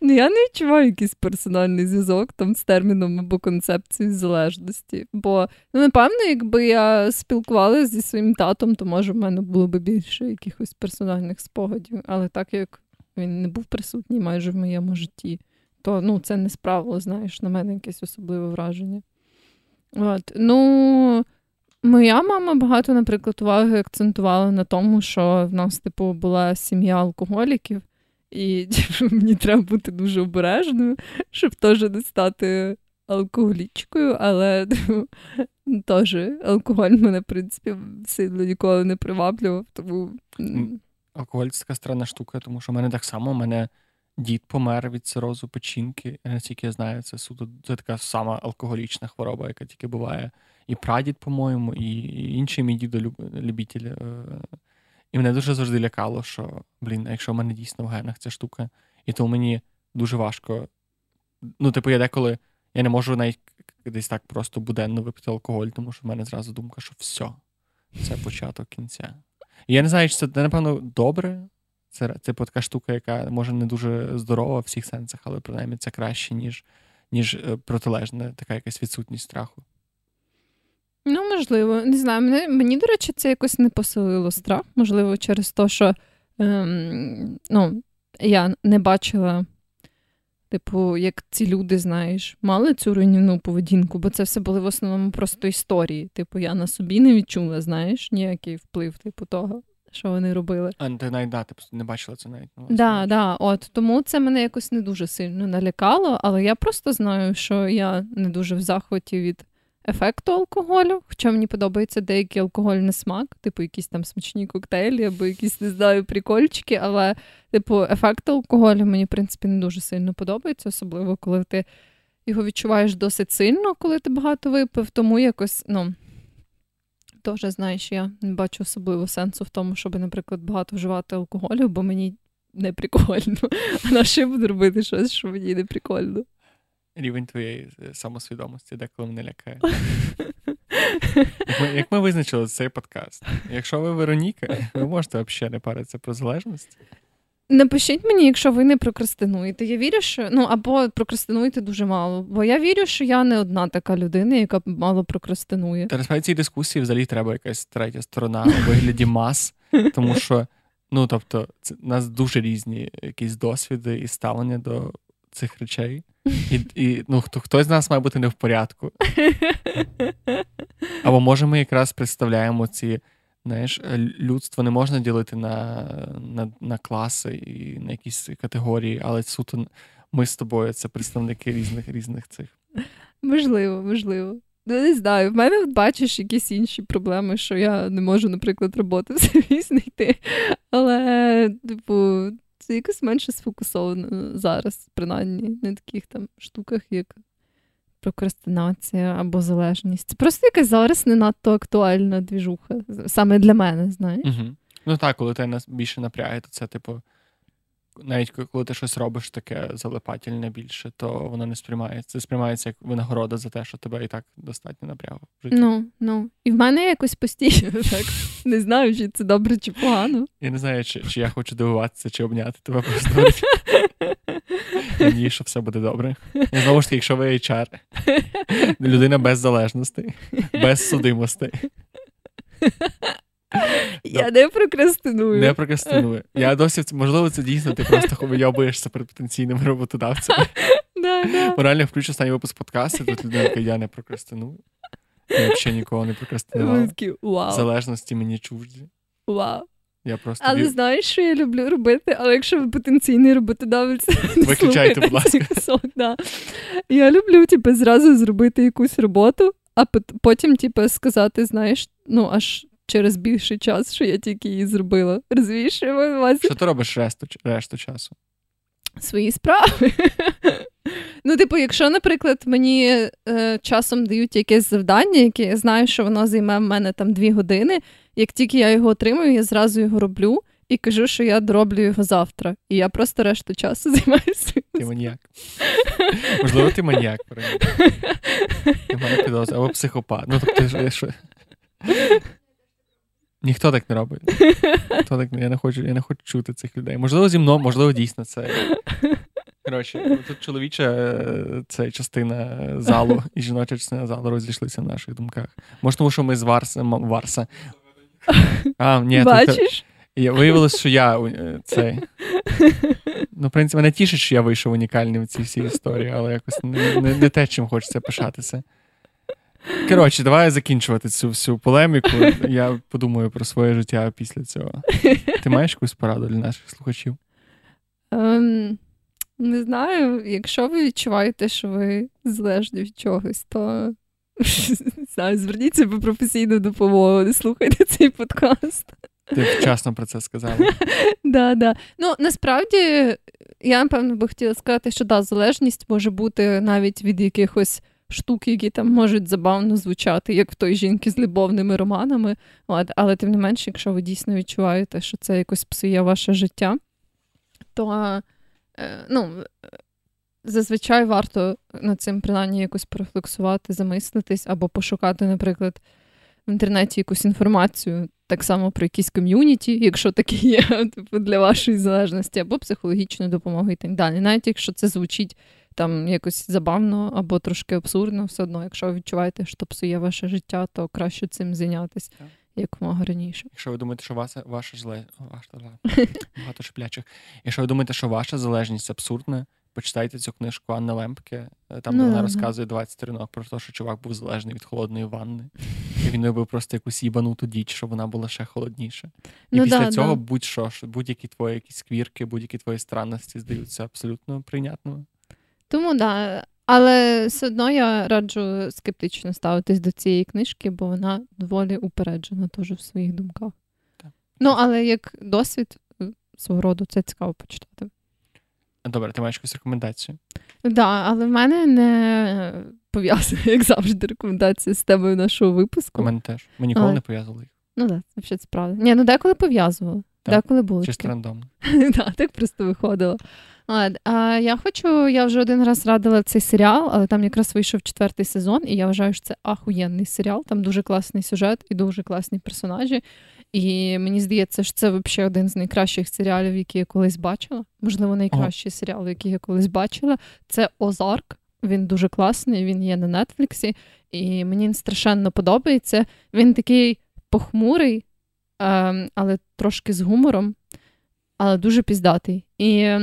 Speaker 2: Ну, Я не відчуваю якийсь персональний зв'язок там з терміном або концепцією залежності. Бо, ну, напевно, якби я спілкувалася зі своїм татом, то може в мене було б більше якихось персональних спогадів. Але так як він не був присутній майже в моєму житті, то ну, це не справило, знаєш, на мене якесь особливе враження. От. Ну, Моя мама багато, наприклад, уваги акцентувала на тому, що в нас, типу, була сім'я алкоголіків, і типу, <laughs> мені треба бути дуже обережною, щоб теж не стати алкоголічкою, але типу, теж алкоголь мене, в принципі, сильно ніколи не приваблював. Тому...
Speaker 1: Алкоголь це така странна штука, тому що в мене так само, в мене дід помер від цирозу печінки. Наскільки я знаю, це суто це така сама алкоголічна хвороба, яка тільки буває і прадід, по-моєму, і інший мій дідолюбітель. Е, і мене дуже завжди лякало, що, блін, якщо в мене дійсно в генах ця штука, і то мені дуже важко. Ну, типу, я деколи я не можу навіть десь так просто буденно випити алкоголь, тому що в мене зразу думка, що все, це початок кінця. Я не знаю, чи це, напевно, добре. Це типу така штука, яка може не дуже здорова в всіх сенсах, але принаймні це краще, ніж ніж е, протилежна, така якась відсутність страху.
Speaker 2: Ну, можливо, не знаю. Мені, мені, до речі, це якось не посилило страх. Можливо, через те, що ем, ну, я не бачила, типу, як ці люди, знаєш, мали цю руйнівну поведінку, бо це все були в основному просто історії. Типу, я на собі не відчула, знаєш, ніякий вплив, типу, того. Що вони робили.
Speaker 1: А ти навіть да, ти не бачила це навіть.
Speaker 2: Так, да, да, от тому це мене якось не дуже сильно налякало, але я просто знаю, що я не дуже в захваті від ефекту алкоголю, хоча мені подобається деякий алкогольний смак, типу якісь там смачні коктейлі або якісь, не знаю, прикольчики, але, типу, ефект алкоголю мені, в принципі, не дуже сильно подобається, особливо коли ти його відчуваєш досить сильно, коли ти багато випив, тому якось, ну. Теж, знаєш, я не бачу особливо сенсу в тому, щоб, наприклад, багато вживати алкоголю, бо мені не прикольно. <laughs> А на що буду робити щось, що мені не прикольно
Speaker 1: рівень твоєї е, самосвідомості деколи мене лякає. Як ми, як ми <laughs> визначили цей подкаст? Якщо ви Вероніка, ви можете взагалі не паритися про залежність.
Speaker 2: Напишіть мені, якщо ви не прокрастинуєте. Я вірю, що ну або прокрастинуєте дуже мало. Бо я вірю, що я не одна така людина, яка мало прокрастинує.
Speaker 1: Та насправді цій дискусії взагалі треба якась третя сторона у вигляді мас, тому що ну тобто, це у нас дуже різні якісь досвіди і ставлення до цих речей. І і ну, хто, хтось з нас має бути не в порядку. <laughs> Або може ми якраз представляємо ці Знаєш, е, людство не можна ділити на на, на класи і на якісь категорії, але суто ми з тобою це представники різних різних цих.
Speaker 2: Можливо, можливо. Ну, не знаю, в мене бачиш якісь інші проблеми, що я не можу, наприклад, роботу в <laughs> собі знайти. Але, типу, це якось менше сфокусовано зараз, принаймні, на таких там штуках, як прокрастинація або залежність. Це просто якась зараз не надто актуальна двіжуха. Саме для мене, знаєш.
Speaker 1: Угу. Ну так, коли тебе більше напрягає, то це, типу, навіть коли ти щось робиш таке залипательне більше, то воно не сприймається. Це сприймається як винагорода за те, що тебе і так достатньо напрягло.
Speaker 2: Ну, ну. І в мене якось постійно <laughs> так. Не знаю, чи це добре чи погано.
Speaker 1: Я не знаю, чи чи я хочу дивуватися, чи обняти тебе просто. Надію, що все буде добре. І знову ж таки, якщо ви HR, людина без залежностей, без судимостей.
Speaker 2: Я не прокрастиную.
Speaker 1: Не прокрастиную. Я досі, можливо, це дійсно, ти просто вийобуєшся перед потенційними роботодавцями. <laughs>
Speaker 2: Да, да.
Speaker 1: Морально включу останній випуск подкасту, тут людина яка я не прокрастиную. Я взагалі нікого не прокрастинував.
Speaker 2: Вау.
Speaker 1: Залежності мені чужді.
Speaker 2: Вау.
Speaker 1: Я просто
Speaker 2: Але знаєш, що я люблю робити? Але якщо ви потенційний роботодавець, <laughs>
Speaker 1: виключайте, будь ласка.
Speaker 2: Кусок, да. Я люблю типу, зразу зробити якусь роботу, а потім, типу, сказати, знаєш, ну аж через більший час, що я тільки її зробила. Розумієш, вас...
Speaker 1: Що ти робиш решту, решту часу?
Speaker 2: Свої справи. <laughs> Ну, типу, якщо, наприклад, мені е, часом дають якесь завдання, яке я знаю, що воно займе в мене там дві години. Як тільки я його отримую, я зразу його роблю і кажу, що я дороблю його завтра. І я просто решту часу <laughs> займаюся.
Speaker 1: Ти маніяк. Можливо, ти маніяк. Я маю підозру, або психопат. Ну, тобто, що... Ніхто так не робить. Ніхто так Я не хочу я не хочу чути цих людей. Можливо, зі мною, можливо, дійсно це. Коротше, тут чоловіча е, це частина залу і жіноча частина залу розійшлися в наших думках. Може, тому що ми з Варса. Варса. А, ні,
Speaker 2: Бачиш?
Speaker 1: І виявилось, що я е, цей. Ну, в принципі, мене тішить, що я вийшов унікальний в цій всій історії, але якось не, не, не те, чим хочеться пишатися. Коротше, давай закінчувати цю всю полеміку. Я подумаю про своє життя після цього. Ти маєш якусь пораду для наших слухачів?
Speaker 2: Um, не знаю. Якщо ви відчуваєте, що ви залежні від чогось, то не знаю, зверніться по професійну допомогу, не слухайте цей подкаст.
Speaker 1: Ти вчасно про це сказала.
Speaker 2: Да, да. Ну, насправді, я, напевно, би хотіла сказати, що да, залежність може бути навіть від якихось штук, які там можуть забавно звучати, як в той жінки з любовними романами. От, Але тим не менше, якщо ви дійсно відчуваєте, що це якось псує ваше життя, то е, ну, зазвичай варто над цим принаймні якось порефлексувати, замислитись або пошукати, наприклад, в інтернеті якусь інформацію. Так само про якісь ком'юніті, якщо такі є, <laughs> типу для вашої залежності, або психологічну допомогу і так далі. Навіть якщо це звучить там якось забавно або трошки абсурдно, все одно, якщо ви відчуваєте, що псує ваше життя, то краще цим зайнятися якомога раніше.
Speaker 1: Якщо ви думаєте, що ваша ваша зле... ваша багато шплячих. Якщо ви думаєте, що ваша залежність абсурдна, почитайте цю книжку Анни Лемпке. Е, там ну, вона розказує 20 сторінок про те, що чувак був залежний від холодної ванни. І він робив просто якусь їбануту діч, щоб вона була ще холодніша. І ну, після да, цього да. будь-що, будь-які твої якісь сквірки, будь-які твої странності здаються абсолютно прийнятними.
Speaker 2: Тому да. Але все одно я раджу скептично ставитись до цієї книжки, бо вона доволі упереджена теж в своїх думках. Так. Ну, але як досвід е, свого роду це цікаво почитати.
Speaker 1: Добре, ти маєш якусь рекомендацію?
Speaker 2: Так, да, але в мене не пов'язана, як завжди, рекомендація з темою нашого випуску.
Speaker 1: У мене теж. Ми ніколи але... не пов'язували їх.
Speaker 2: Ну так, да, це правда. Ні, ну деколи пов'язували. Деколи було.
Speaker 1: Чисто рандомно. <laughs>
Speaker 2: Так, так просто виходило. А, Я хочу, я вже один раз радила цей серіал, але там якраз вийшов четвертий сезон, і я вважаю, що це ахуєнний серіал. Там дуже класний сюжет і дуже класні персонажі. І мені здається, що це взагалі один з найкращих серіалів, які я колись бачила. Можливо, найкращий Ого. серіал, який я колись бачила. Це Озарк. Він дуже класний, він є на Нетфліксі, і мені він страшенно подобається. Він такий похмурий, ем, але трошки з гумором, але дуже піздатий. І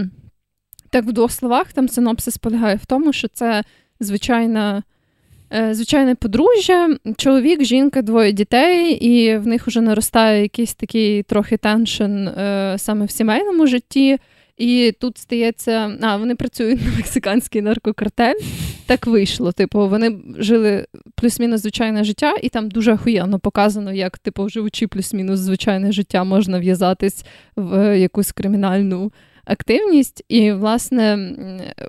Speaker 2: так, в двох словах, там синопсис полягає в тому, що це звичайна Е, звичайне подружжя, чоловік, жінка, двоє дітей, і в них вже наростає якийсь такий трохи теншн е, саме в сімейному житті. І тут стається, а вони працюють на мексиканський наркокартель. Так вийшло. Типу, вони жили плюс-мінус звичайне життя, і там дуже охуєнно показано, як, типу, живучи плюс-мінус звичайне життя, можна в'язатись в якусь кримінальну активність. І, власне,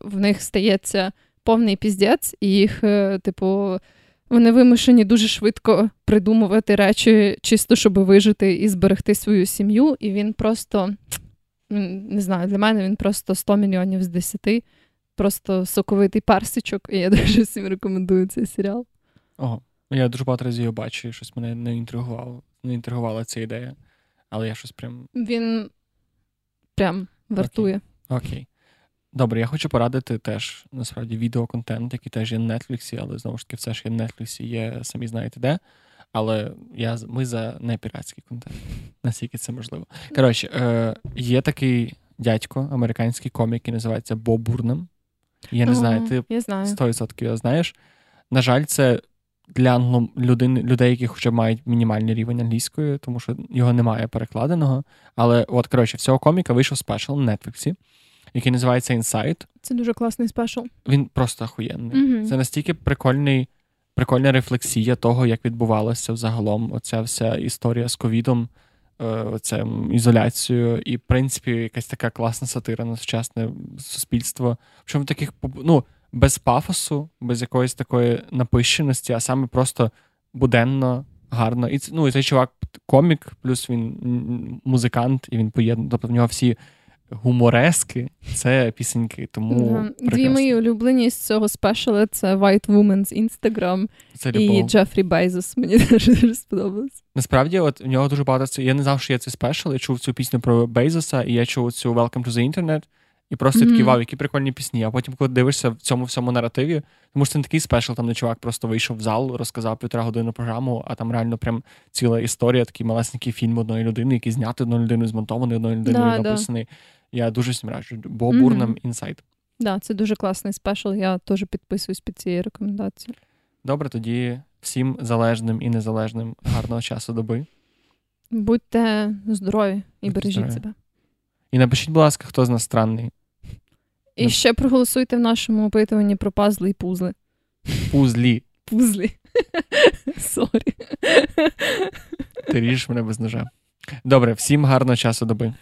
Speaker 2: в них стається повний піздець, і їх, е, типу, вони вимушені дуже швидко придумувати речі, чисто щоб вижити і зберегти свою сім'ю. І він просто не знаю, для мене він просто 100 мільйонів з 10. Просто соковитий парсичок, і я <laughs> дуже всім рекомендую цей серіал.
Speaker 1: Ого, я дуже багато разів його бачу, і щось мене не інтригувало, не інтригувала ця ідея. Але я щось прям.
Speaker 2: Він прям вартує.
Speaker 1: Окей. Окей. Добре, я хочу порадити теж насправді відеоконтент, який теж є на Netflix, але знову ж таки, все ж є на Netflix, є самі знаєте де. Але я, ми за непіратський контент, наскільки це можливо. Коротше, е, є такий дядько, американський комік, який називається Бо Бурнем. Я не знаю, ти
Speaker 2: я знаю.
Speaker 1: 100% його знаєш. На жаль, це для людин, людей, які хоча б мають мінімальний рівень англійської, тому що його немає перекладеного. Але, от, коротше, всього коміка вийшов спешл на Нетфліксі, який називається Insight.
Speaker 2: Це дуже класний спешл.
Speaker 1: Він просто охуєнний. Mm-hmm. Це настільки прикольний прикольна рефлексія того, як відбувалася взагалом оця вся історія з ковідом, е, оце ізоляцією, і, в принципі, якась така класна сатира на сучасне суспільство. Причому таких ну, без пафосу, без якоїсь такої напищеності, а саме просто буденно, гарно. І ну, і цей чувак комік, плюс він музикант, і він поєднує. Тобто в нього всі гуморески це пісеньки. Тому
Speaker 2: mm-hmm. Дві мої улюблені з цього спешала це White Woman's Instagram це і Джефрі Бейзос. Мені <laughs> дуже дуже сподобалось.
Speaker 1: Насправді, от у нього дуже багато це. Я не знав, що є цей спешл. Я чув цю пісню про Бейзоса, і я чув цю Welcome to the Internet. І просто mm-hmm. такий вау, які прикольні пісні. А потім, коли дивишся в цьому всьому наративі, тому що це не такий спешл, там де чувак просто вийшов в зал, розказав півтора години програму, а там реально прям ціла історія, такий малесенький фільм одної людини, який знятий одною людиною, змонтований одною людиною, да, написаний. Да. Я дуже всім раджу. Бо бурнам інсайт. Так,
Speaker 2: да, це дуже класний спешл. Я теж підписуюсь під цією рекомендацією.
Speaker 1: Добре, тоді всім залежним і незалежним гарного часу доби.
Speaker 2: Будьте здорові і Будьте бережіть здорові. себе.
Speaker 1: І напишіть, будь ласка, хто з нас странний.
Speaker 2: І не... ще проголосуйте в нашому опитуванні про пазли і пузли.
Speaker 1: Пузлі.
Speaker 2: Пузлі. <laughs> Sorry.
Speaker 1: Ти ріжеш мене без ножа. Добре, всім гарного часу доби.